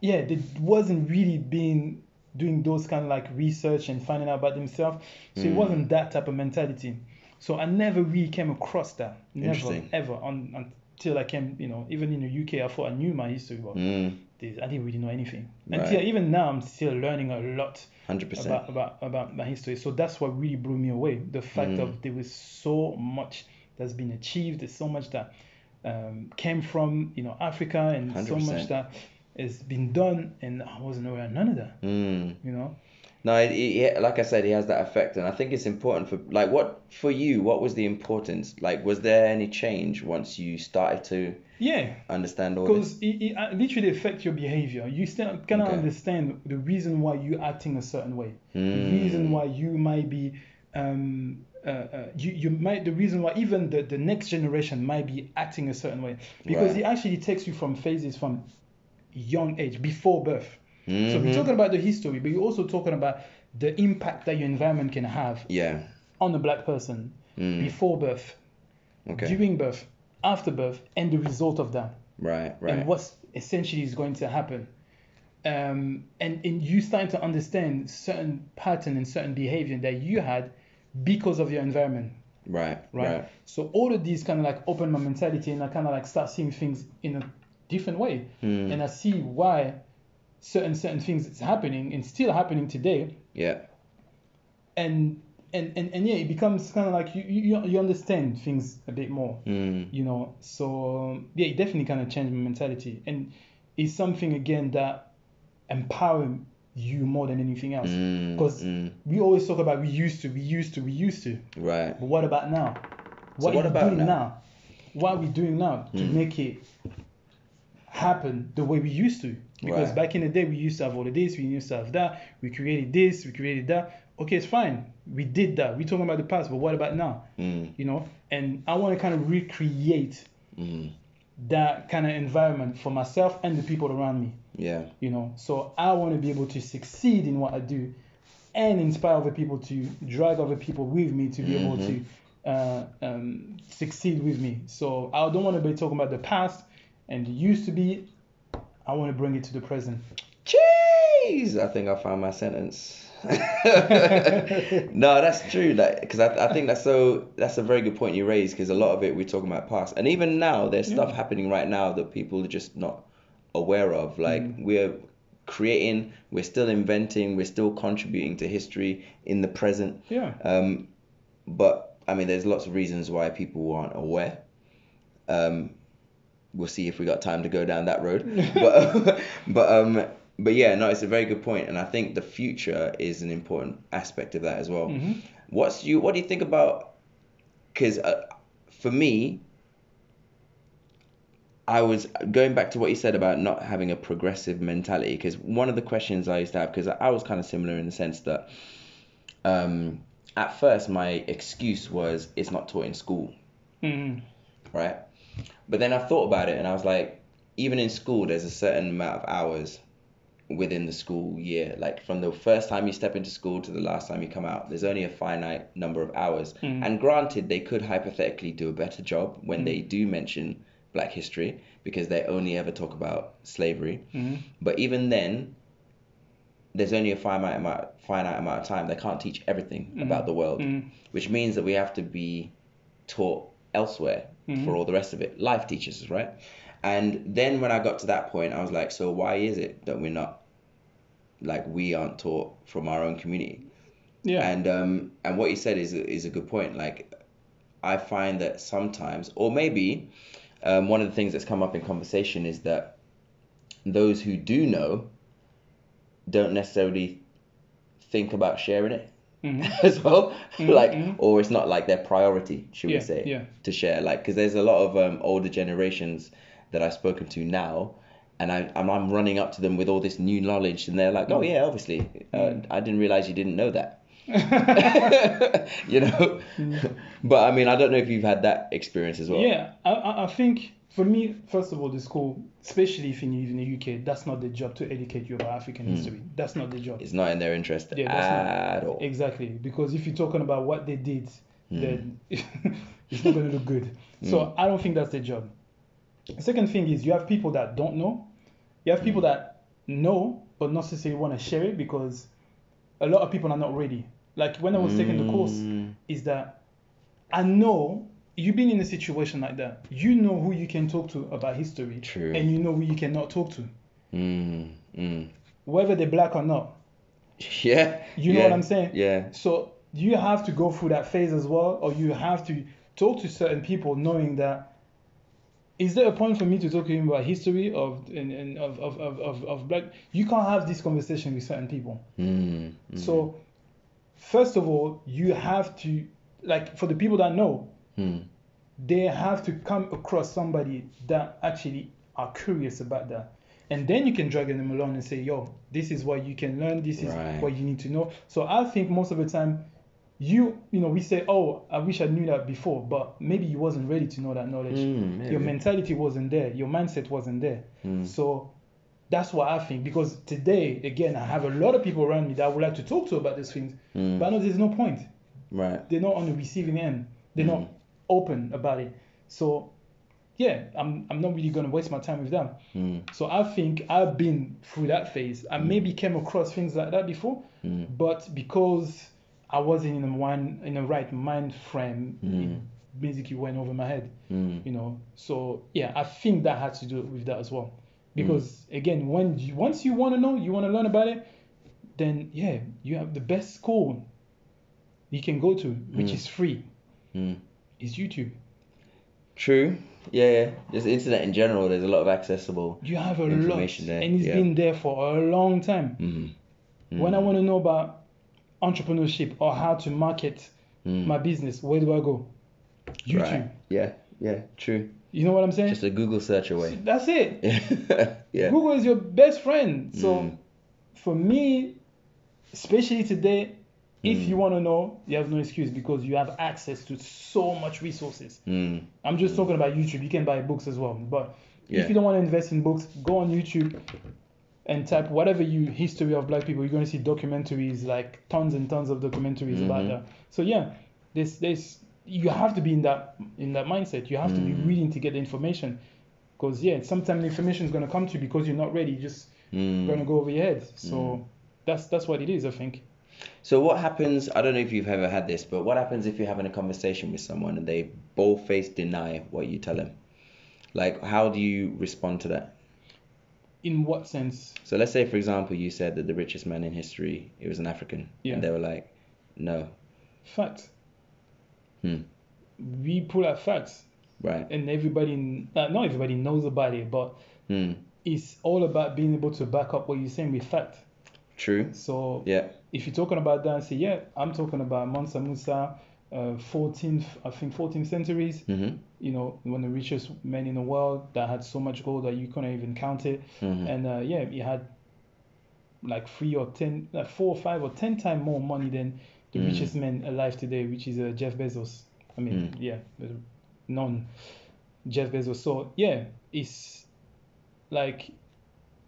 yeah, they wasn't really being doing those kind of like research and finding out about themselves. So it Mm. wasn't that type of mentality. So I never really came across that. Never, ever. On, until I came, you know, even in the UK, I thought I knew my history, but Mm. This- I didn't really know anything. Right. Until even now, I'm still learning a lot Hundred percent. about, about about my history. So that's what really blew me away. The fact Mm. of there was so much that's been achieved. There's so much that um, came from you know Africa, and so 100%. much that has been done, and I wasn't aware of none of that. Mm. You know. No, it, it, like I said, he has that effect, and I think it's important for like what for you. What was the importance? Like, was there any change once you started to Yeah, understand all this? because it, it uh, literally affects your behavior. You still cannot Okay. understand the reason why you're acting a certain way. the Mm. reason why you might be um, uh, uh, you, you might the reason why even the, the next generation might be acting a certain way because Right. it actually takes you from phases from young age before birth so Mhm. we're talking about the history but you're also talking about the impact that your environment can have Yeah. on a black person Mm. before birth Okay. during birth after birth and the result of that Right. Right. and what's essentially is going to happen. Um, and, and you starting to understand certain pattern and certain behavior that you had because of your environment, right. right? Right. So all of these kind of like open my mentality and I kind of like start seeing things in a different way. Mm. And I see why certain certain things that's happening and still happening today. Yeah. And and, and, and yeah, it becomes kind of like you, you you understand things a bit more Mm. you know so yeah it definitely kind of changed my mentality and it's something again that empower you more than anything else Mm. because Mm. we always talk about we used to we used to we used to Right. but what about now what what are we doing now? now? what are we doing now to Mm. make it happen the way we used to because Right. back in the day we used to have all of this we used to have that we created this we created that. Okay it's fine. We did that. We're talking about the past but what about now? Mm. you know? And i want to kind of recreate Mm. that kind of environment for myself and the people around me. Yeah. you know? So i want to be able to succeed in what i do and inspire other people to drag other people with me to be able to uh, um, succeed with me. So i don't want to be talking about the past and used to be i want to bring it to the present Jeez, I think I found my sentence. no, that's true. Like, because I, I think that's so that's a very good point you raised. Because a lot of it we're talking about past, and even now there's stuff happening right now that people are just not aware of. Like Mm. we're creating, we're still inventing, we're still contributing to history in the present. yeah Um, but I mean, there's lots of reasons why people aren't aware. Um, we'll see if we got time to go down that road. but but um, but yeah, no, it's a very good point, and I think the future is an important aspect of that as well. Mhm. What's you? What do you think about? Because uh, for me, I was going back to what you said about not having a progressive mentality. Because one of the questions I used to have, because I was kind of similar in the sense that, um, at first my excuse was it's not taught in school, Mhm. right? But then I thought about it and I was like, even in school, there's a certain amount of hours within the school year. Like from the first time you step into school to the last time you come out, there's only a finite number of hours. Mm. And granted, they could hypothetically do a better job when they do mention black history because they only ever talk about slavery. Mhm. But even then, there's only a finite amount, finite amount of time. They can't teach everything about the world, Mhm. which means that we have to be taught elsewhere Mhm. for all the rest of it. Life teaches us, right? And then when I got to that point, I was like, so why is it that we're not, like, we aren't taught from our own community? yeah And um, and what you said is a- is a good point. Like, I find that sometimes, or maybe, um, one of the things that's come up in conversation is that those who do know don't necessarily think about sharing it Mhm. as well. Mhm, like, mhm. or it's not like their priority, should Yeah, we say, yeah. to share. Like, because there's a lot of um, older generations that I've spoken to now, and I and I'm running up to them with all this new knowledge, and they're like, "Oh yeah, obviously, uh, Mm. I didn't realize you didn't know that." you know, but I mean, I don't know if you've had that experience as well. Yeah, I I think for me, first of all, the school, especially if you live in the UK, that's not the job to educate you about African history. That's not the job. It's not in their interest Yeah, that's not- at all. Exactly, because if you're talking about what they did, Hmm. then it's not going to look good. So I don't think that's the job. The second thing is you have people that don't know. You have Hmm. people that know but not necessarily want to share it because a lot of people are not ready. Like when I was taking the course, Mm. is that I know you've been in a situation like that. You know who you can talk to about history, True. and you know who you cannot talk to, Mm, mm. whether they're black or not. Yeah. You know yeah, what I'm saying? Yeah. So you have to go through that phase as well, or you have to talk to certain people knowing that is there a point for me to talk to him about history of and, and of, of, of, of, of black you can't have this conversation with certain people. Mm, mm, So first of all, you have to like for the people that know, mm. they have to come across somebody that actually are curious about that. And then you can drag them along and say, yo, this is what you can learn, this is Right. what you need to know. So I think most of the time you you know, we say, Oh, I wish I knew that before, but maybe you wasn't ready to know that knowledge. Mm, Your mentality wasn't there, your mindset wasn't there. Mm. So that's what I think. Because today, again, I have a lot of people around me that I would like to talk to about these things. Mm. But I know there's no point Right. they're not on the receiving end. They're Mm. not open about it. So yeah, I'm I'm not really gonna waste my time with them. Mm. So I think I've been through that phase. I maybe came across things like that before, Mm. but because I wasn't in a one in a right mind frame, Mm. it basically went over my head. Mm. You know. So yeah, I think that had to do with that as well. Because again, when you, once you want to know, you want to learn about it, then yeah, you have the best school you can go to, which Mm. is free, Mm. Is YouTube. True. Yeah, yeah. Just internet in general. There's a lot of accessible. You have a lot, there, and it's yeah. been there for a long time. Mm. When I want to know about entrepreneurship or how to market Mm. my business, where do I go? YouTube. Right. Yeah. Yeah. True. You know what I'm saying? Just a Google search away. That's it. yeah. Google is your best friend. So Mm. for me, especially today, if Mm. you want to know, you have no excuse because you have access to so much resources. Mm. I'm just talking about YouTube. You can buy books as well. But Yeah. if you don't want to invest in books, go on YouTube and type whatever you history of black people. You're going to see documentaries, like tons and tons of documentaries about Mhm. that. So yeah, this this you have to be in that in that mindset. You have to be Mm. willing to get the information. Because yeah, sometimes the information is going to come to you because you're not ready. You're just Mm. going to go over your head. So Mm. that's that's what it is, I think. So what happens? I don't know if you've ever had this, but what happens if you're having a conversation with someone and they bold-face deny what you tell them? Like, how do you respond to that? In what sense? So let's say, for example, you said that the richest man in history it was an African, Yeah. and they were like, "No, Facts. Hmm. We pull out facts. right, and everybody not everybody knows about it but hmm, it's all about being able to back up what you're saying with fact true, so yeah, if you're talking about that and say yeah i'm talking about mansa musa uh, 14th i think 14th centuries. Mm-hmm, you know one of the richest men in the world that had so much gold that you couldn't even count it. Mm-hmm, and uh, yeah he had like three or ten like four or five or ten times more money than the Mm. richest man alive today which is uh, jeff bezos. I mean Mm. yeah non jeff bezos. So yeah it's like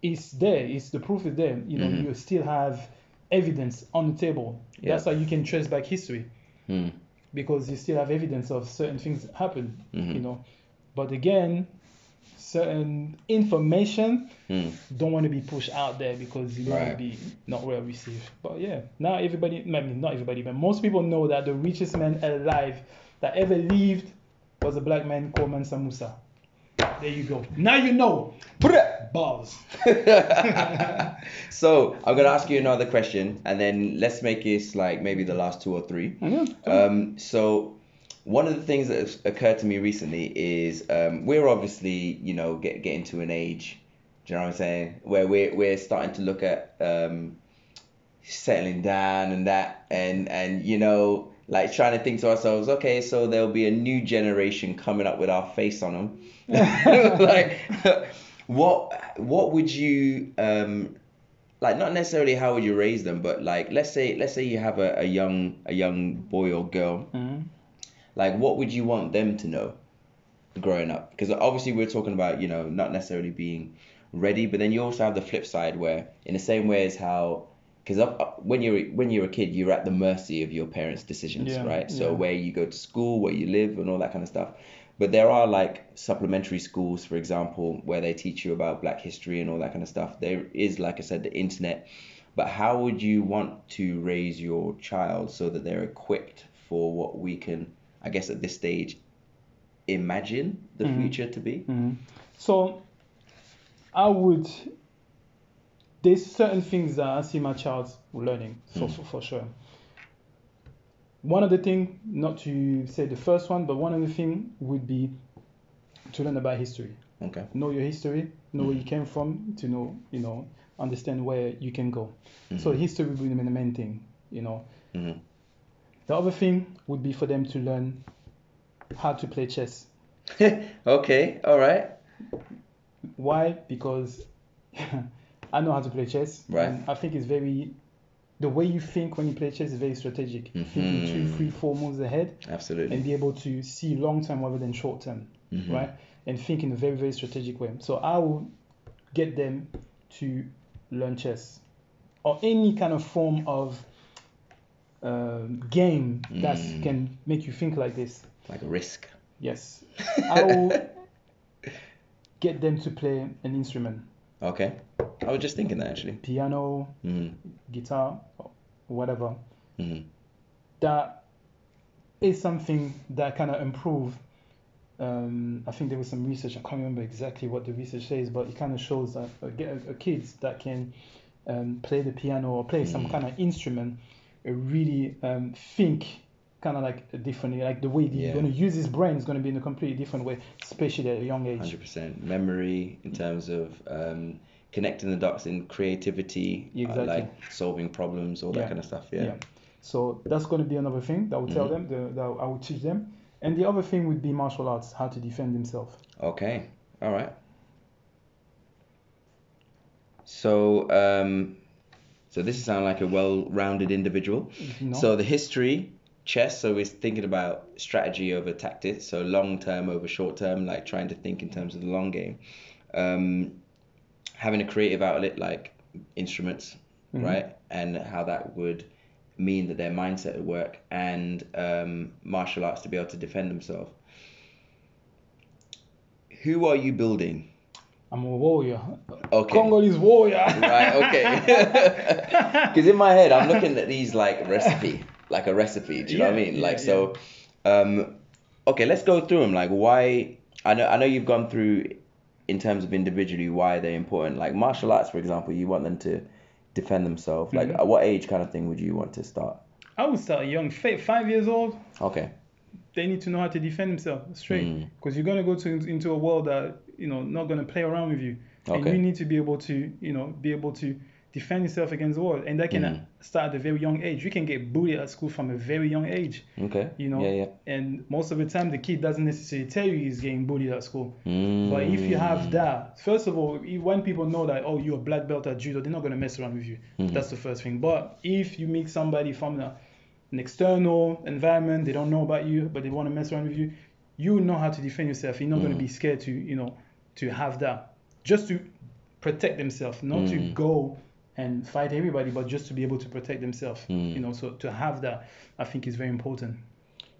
it's there it's the proof is there you know Mhm. you still have evidence on the table Yeah. that's how you can trace back history mm, because you still have evidence of certain things happen Mhm. you know but again certain information mm, don't want to be pushed out there because it Right. might be not well received. But yeah, now everybody, I mean, not everybody, but most people know that the richest man alive that ever lived was a black man called Mansa Musa. There you go. Now you know. Balls. so I'm gonna ask you another question, and then let's make this like maybe the last two or three. Um, so one of the things that has occurred to me recently is um, we're obviously you know get getting to an age, do you know what I'm saying, where we're we're starting to look at um, settling down and that, and and you know like trying to think to ourselves, okay, so there'll be a new generation coming up with our face on them, like. what what would you um like not necessarily how would you raise them but like let's say let's say you have a, a young a young boy or girl Mhm. like what would you want them to know growing up because obviously we're talking about you know not necessarily being ready but then you also have the flip side where in the same way as how because when you're when you're a kid you're at the mercy of your parents decisions Yeah, right so yeah. where you go to school where you live and all that kind of stuff but there are like supplementary schools for example where they teach you about black history and all that kind of stuff there is like i said the internet but how would you want to raise your child so that they're equipped for what we can i guess at this stage imagine the Mhm. future to be Mhm. So I would. There's certain things that I see my child learning for, Mm. for, for sure. One of the thing, not to say the first one, but one of the thing would be to learn about history. okay Know your history, know where Mhm. you came from, to know, you know, understand where you can go. So Mhm. history would be the main thing, you know. Mhm. The other thing would be for them to learn how to play chess. okay all right Why? Because I know how to play chess. Right. And I think it's very the way you think when you play chess is very strategic. Thinking two, three, four moves ahead absolutely and be able to see long term rather than short term. Mhm. Right? And think in a very, very strategic way. So I will get them to learn chess. Or any kind of form of um, game that Mm. can make you think like this. like a risk Yes. I will get them to play an instrument. Okay i was just thinking that actually piano, Mhm. guitar, whatever. Mhm. That is something that kind of improve. Um, I think there was some research. I can't remember exactly what the research says, but it kind of shows that uh, get- uh, kids that can um, play the piano or play some Mm. kind of instrument uh, really um, think kind of like differently. Like the way he's Yeah. going to use his brain is going to be in a completely different way, especially at a young age. 100% memory in terms of um, connecting the dots in creativity uh, like solving problems all that Yeah. kind of stuff yeah, So that's going to be another thing that I will tell Mhm. them, the, that I will teach them. And the other thing would be martial arts, how to defend himself. okay all right so um, so this sounds like a well-rounded individual know? So the history, chess, so we're thinking about strategy over tactics, so long term over short term, like trying to think in terms of the long game. Um, having a creative outlet like instruments, Mhm. right? And how that would mean that their mindset would work and um, martial arts to be able to defend themselves. Who are you building? I'm a warrior. Okay. Congolese warrior. Right, okay. Because in my head, I'm looking at these like recipe, like a recipe. Do you know what I mean? yeah, Like so, um, okay, let's go through them. Like why? I know I know you've gone through in terms of individually why they're important. Like martial arts, for example, you want them to defend themselves. Like Mhm. at what age kind of thing would you want to start? I would start young, five years old. Okay. They need to know how to defend themselves straight, Mm. because you're gonna go to into a world that you know not gonna play around with you, and you need to be able to you know be able to defend yourself against the world, and that can Mhm. start at a very young age. You can get bullied at school from a very young age. Okay. You know, Yeah, yeah. and most of the time the kid doesn't necessarily tell you he's getting bullied at school. Mm. But if you have that, first of all, if- when people know that oh you're a black belt at judo, they're not gonna mess around with you. Mhm. That's the first thing. But if you meet somebody from the, an external environment, they don't know about you, but they want to mess around with you, you know how to defend yourself. You're not gonna Mhm. be scared to you know to have that, just to protect themselves, not to Mhm. go and fight everybody, but just to be able to protect themselves. Mm. You know, so to have that, I think is very important.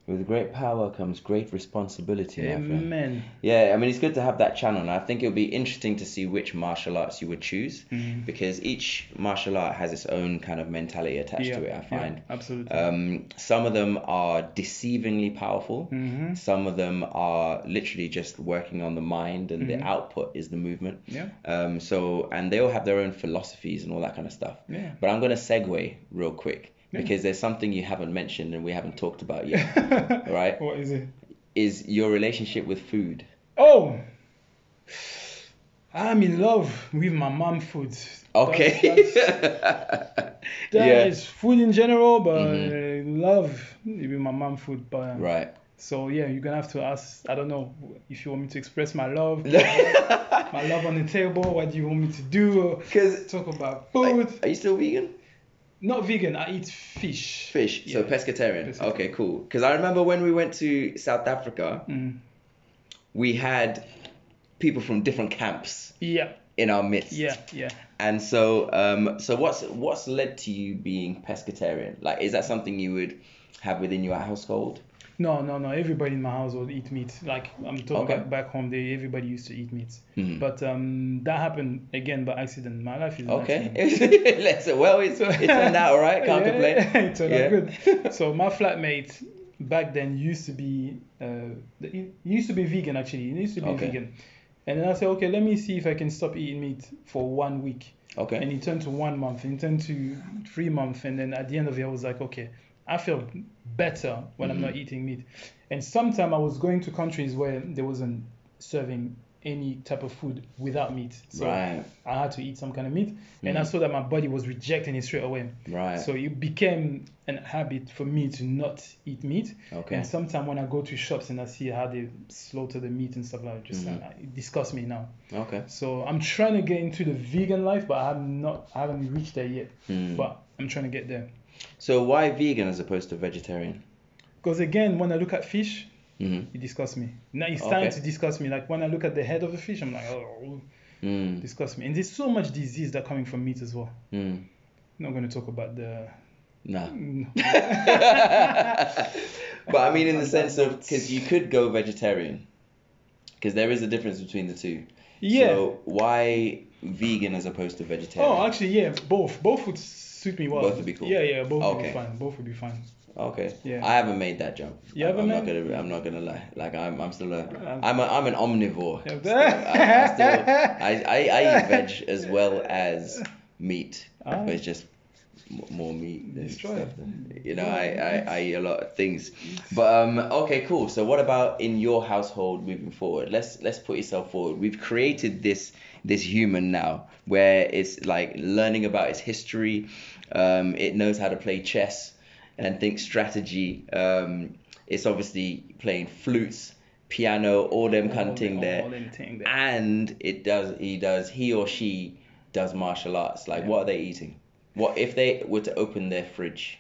With great power comes great responsibility. Amen. Yeah, I mean, it's good to have that channel, and I think it'll be interesting to see which martial arts you would choose Mhm. because each martial art has its own kind of mentality attached to it, I yeah, find. absolutely. Um, some of them are deceivingly powerful, hmm some of them are literally just working on the mind, and Mhm. the output is the movement. Yeah, Um, so, and they all have their own philosophies and all that kind of stuff. yeah. But I'm going to segue real quick Yeah. Because there's something you haven't mentioned and we haven't talked about yet, right? What is it? Is your relationship with food. Oh, I'm in love with my mom food. Okay. That's, that yeah. is food in general, but Mhm. Love with my mom food. But Right. So yeah, you're gonna have to ask. I don't know if you want me to express my love, my love on the table. What do you want me to do? Because Talk about food. are you still vegan? Not vegan. I eat fish. Fish, so Yeah. pescatarian. Pescatarian. Okay, cool. Because I remember when we went to South Africa, Mm. we had people from different camps Yeah, in our midst. yeah, yeah. And so, um, so what's what's led to you being pescatarian? Like, is that something you would have within your household? No, no, no. Everybody in my household eat meat. Like I'm talking Okay. about back home, they everybody used to eat meat. Mhm. But um, that happened again by accident. My life is Okay. Let's well, it's, it turned out all right. Can't Yeah, complain. it turned Yeah. out good. So my flatmate back then used to be uh, he used to be vegan actually. He used to be Okay. vegan. And then I said, okay, let me see if I can stop eating meat for one week. Okay. And it turned to one month, and it turned to three months, and then at the end of it, I was like, okay, I feel better when I'm Mhm. not eating meat. And sometime I was going to countries where there wasn't serving any type of food without meat, so Right. I had to eat some kind of meat, and I Mhm. saw that my body was rejecting it straight away. Right. So it became an habit for me to not eat meat. okay. And sometimes when I go to shops and I see how they slaughter the meat and stuff like that, just Mhm. uh, it disgusts me now. Okay. So I'm trying to get into the vegan life, but I have not, I haven't reached there yet. Hmm. But I'm trying to get there. So why vegan as opposed to vegetarian? Because again, when I look at fish, hmm it disgusts me. Now it's starting Okay. to disgust me. Like when I look at the head of the fish, I'm like, oh, Mm. it disgusts me. And there's so much disease that coming from meat as well. Mm. I'm not going to talk about the. Nah. Mm. but I mean, in the sense of because you could go vegetarian, because there is a difference between the two. Yeah. So why vegan as opposed to vegetarian? Oh, actually, yeah, both. Both would suit me well. Both would be cool. Yeah, yeah, both would be fine. Both would be fine. Okay. Yeah. I haven't made that jump. You I'm, haven't I'm not gonna. I'm not gonna lie. Like I'm. I'm still a. I'm a. I'm an omnivore. Still. I, I still. I, I, I eat veg as well as meat. Ah. But it's just more meat than stuff. it. You know, I, I, I eat a lot of things. But um, okay, cool. So what about in your household moving forward? Let's let's put yourself forward. We've created this this human now where it's like learning about its history. Um, it knows how to play chess and think strategy. Um, it's obviously playing flutes, piano, all them kind of thing there thing there. and it does he does he or she does martial arts like Yeah. what are they eating what if they were to open their fridge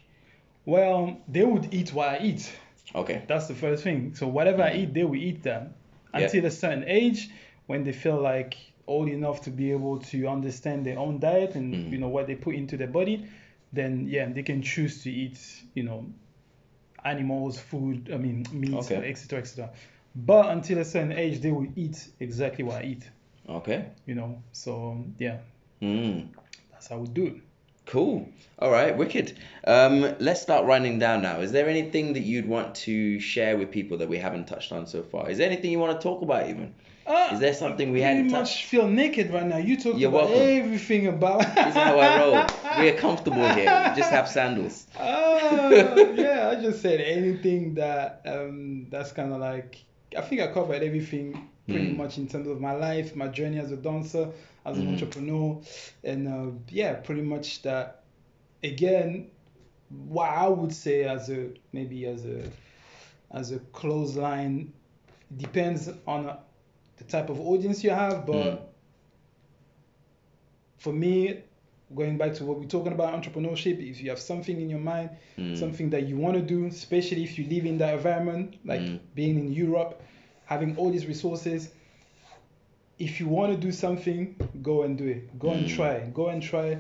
Well, they would eat what I eat. okay That's the first thing. So whatever I eat, they will eat that until a certain age when they feel like old enough to be able to understand their own diet and Mhm. you know what they put into their body. Then yeah, they can choose to eat you know animals, food. I mean meat, Okay. etc. etc. But until a certain age, they will eat exactly what I eat. okay You know. So yeah, mm. that's how we do it. cool all right wicked um let's start running down now is there anything that you'd want to share with people that we haven't touched on so far is there anything you want to talk about even Ah, Is there something we hadn't pretty touched? much feel naked right now. You talk You're about welcome. everything about. this is how i roll we're comfortable here we just have sandals Ah, yeah, I just said anything that um that's kind of like I think I covered everything pretty Mm. much in terms of my life, my journey as a dancer, as an Mhm. entrepreneur, and uh, yeah, pretty much that. Again, what I would say as a maybe as a as a clothesline depends on uh, the type of audience you have, but Mm. for me, going back to what we're talking about entrepreneurship, if you have something in your mind, Mm. something that you want to do, especially if you live in that environment, like Mm. being in Europe, having all these resources. If you want to do something, go and do it. Go and Mm. try. Go and try.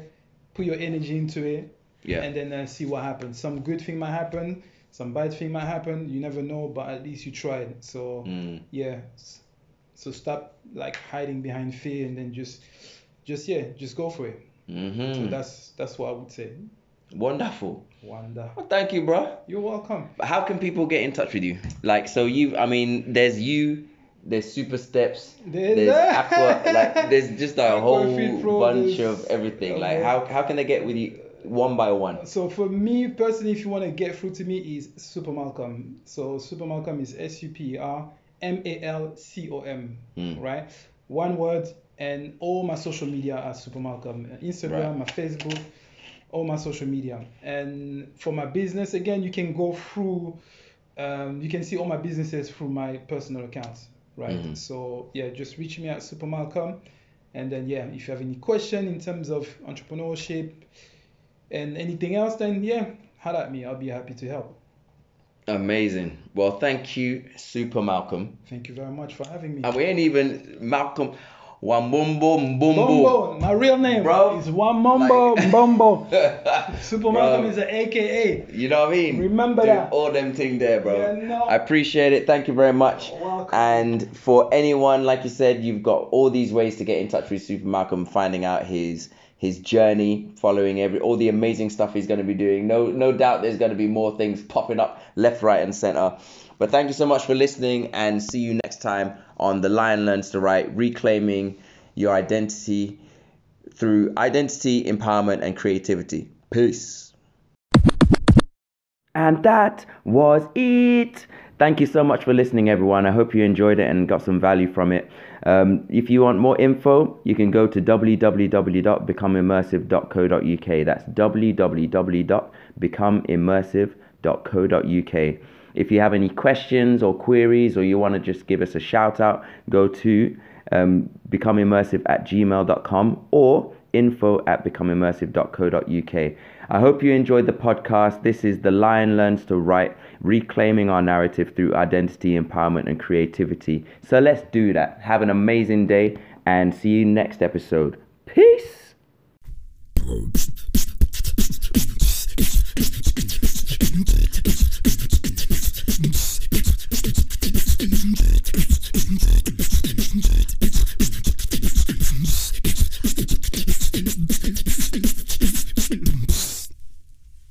Put your energy into it, yeah and then uh, see what happens. Some good thing might happen. Some bad thing might happen. You never know, but at least you tried. So mm. yeah. So stop like hiding behind fear, and then just, just yeah, just go for it. So mm-hmm. that's that's what I would say. wonderful Wanda. well, thank you bro You're welcome. How can people get in touch with you? Like, so you, I mean, there's you, there's Super Steps, There's there's. Aqua, like, there's just a whole bunch of everything. Like, how how can they get with you one by one? So for me personally, if you want to get through to me, is Super Malcom. So Super Malcom is S U P E R M A L C O M, Mm. right? One word, and all my social media are Super Malcom. Instagram, Right. my Facebook, all my social media. And for my business, again, you can go through um, you can see all my businesses through my personal accounts, right? Mhm. So yeah, just reach me at Super Malcom, and then yeah, if you have any question in terms of entrepreneurship and anything else, then yeah, holla at me. I'll be happy to help. Amazing. Well, thank you, Super Malcom. Thank you very much for having me. And we ain't even Malcom Wambumbo Mbumbo. Bombo, my real name Bro, is Wamombo like- Bombo. Super Bro. Malcom is an AKA. You know what I mean? Remember Do that. All them thing there, bro. Yeah, no. I appreciate it. Thank you very much. And for anyone, like you said, you've got all these ways to get in touch with Super Malcom, finding out his his journey, following every all the amazing stuff he's going to be doing. No no doubt there's going to be more things popping up left, right, and center. But thank you so much for listening, and see you next time on The Lion Learns to Write, reclaiming your identity through identity, empowerment, and creativity. Peace. And that was it. Thank you so much for listening, everyone. I hope you enjoyed it and got some value from it. Um, if you want more info, you can go to www.becomeimmersive.co.uk. That's www.becomeimmersive.co.uk. If you have any questions or queries, or you want to just give us a shout out, go to um, becomeimmersive at gmail.com or info at becomeimmersive.co.uk. I hope you enjoyed the podcast. This is The Lion Learns to Write, reclaiming our narrative through identity, empowerment, and creativity. So let's do that. Have an amazing day and see you next episode. Peace.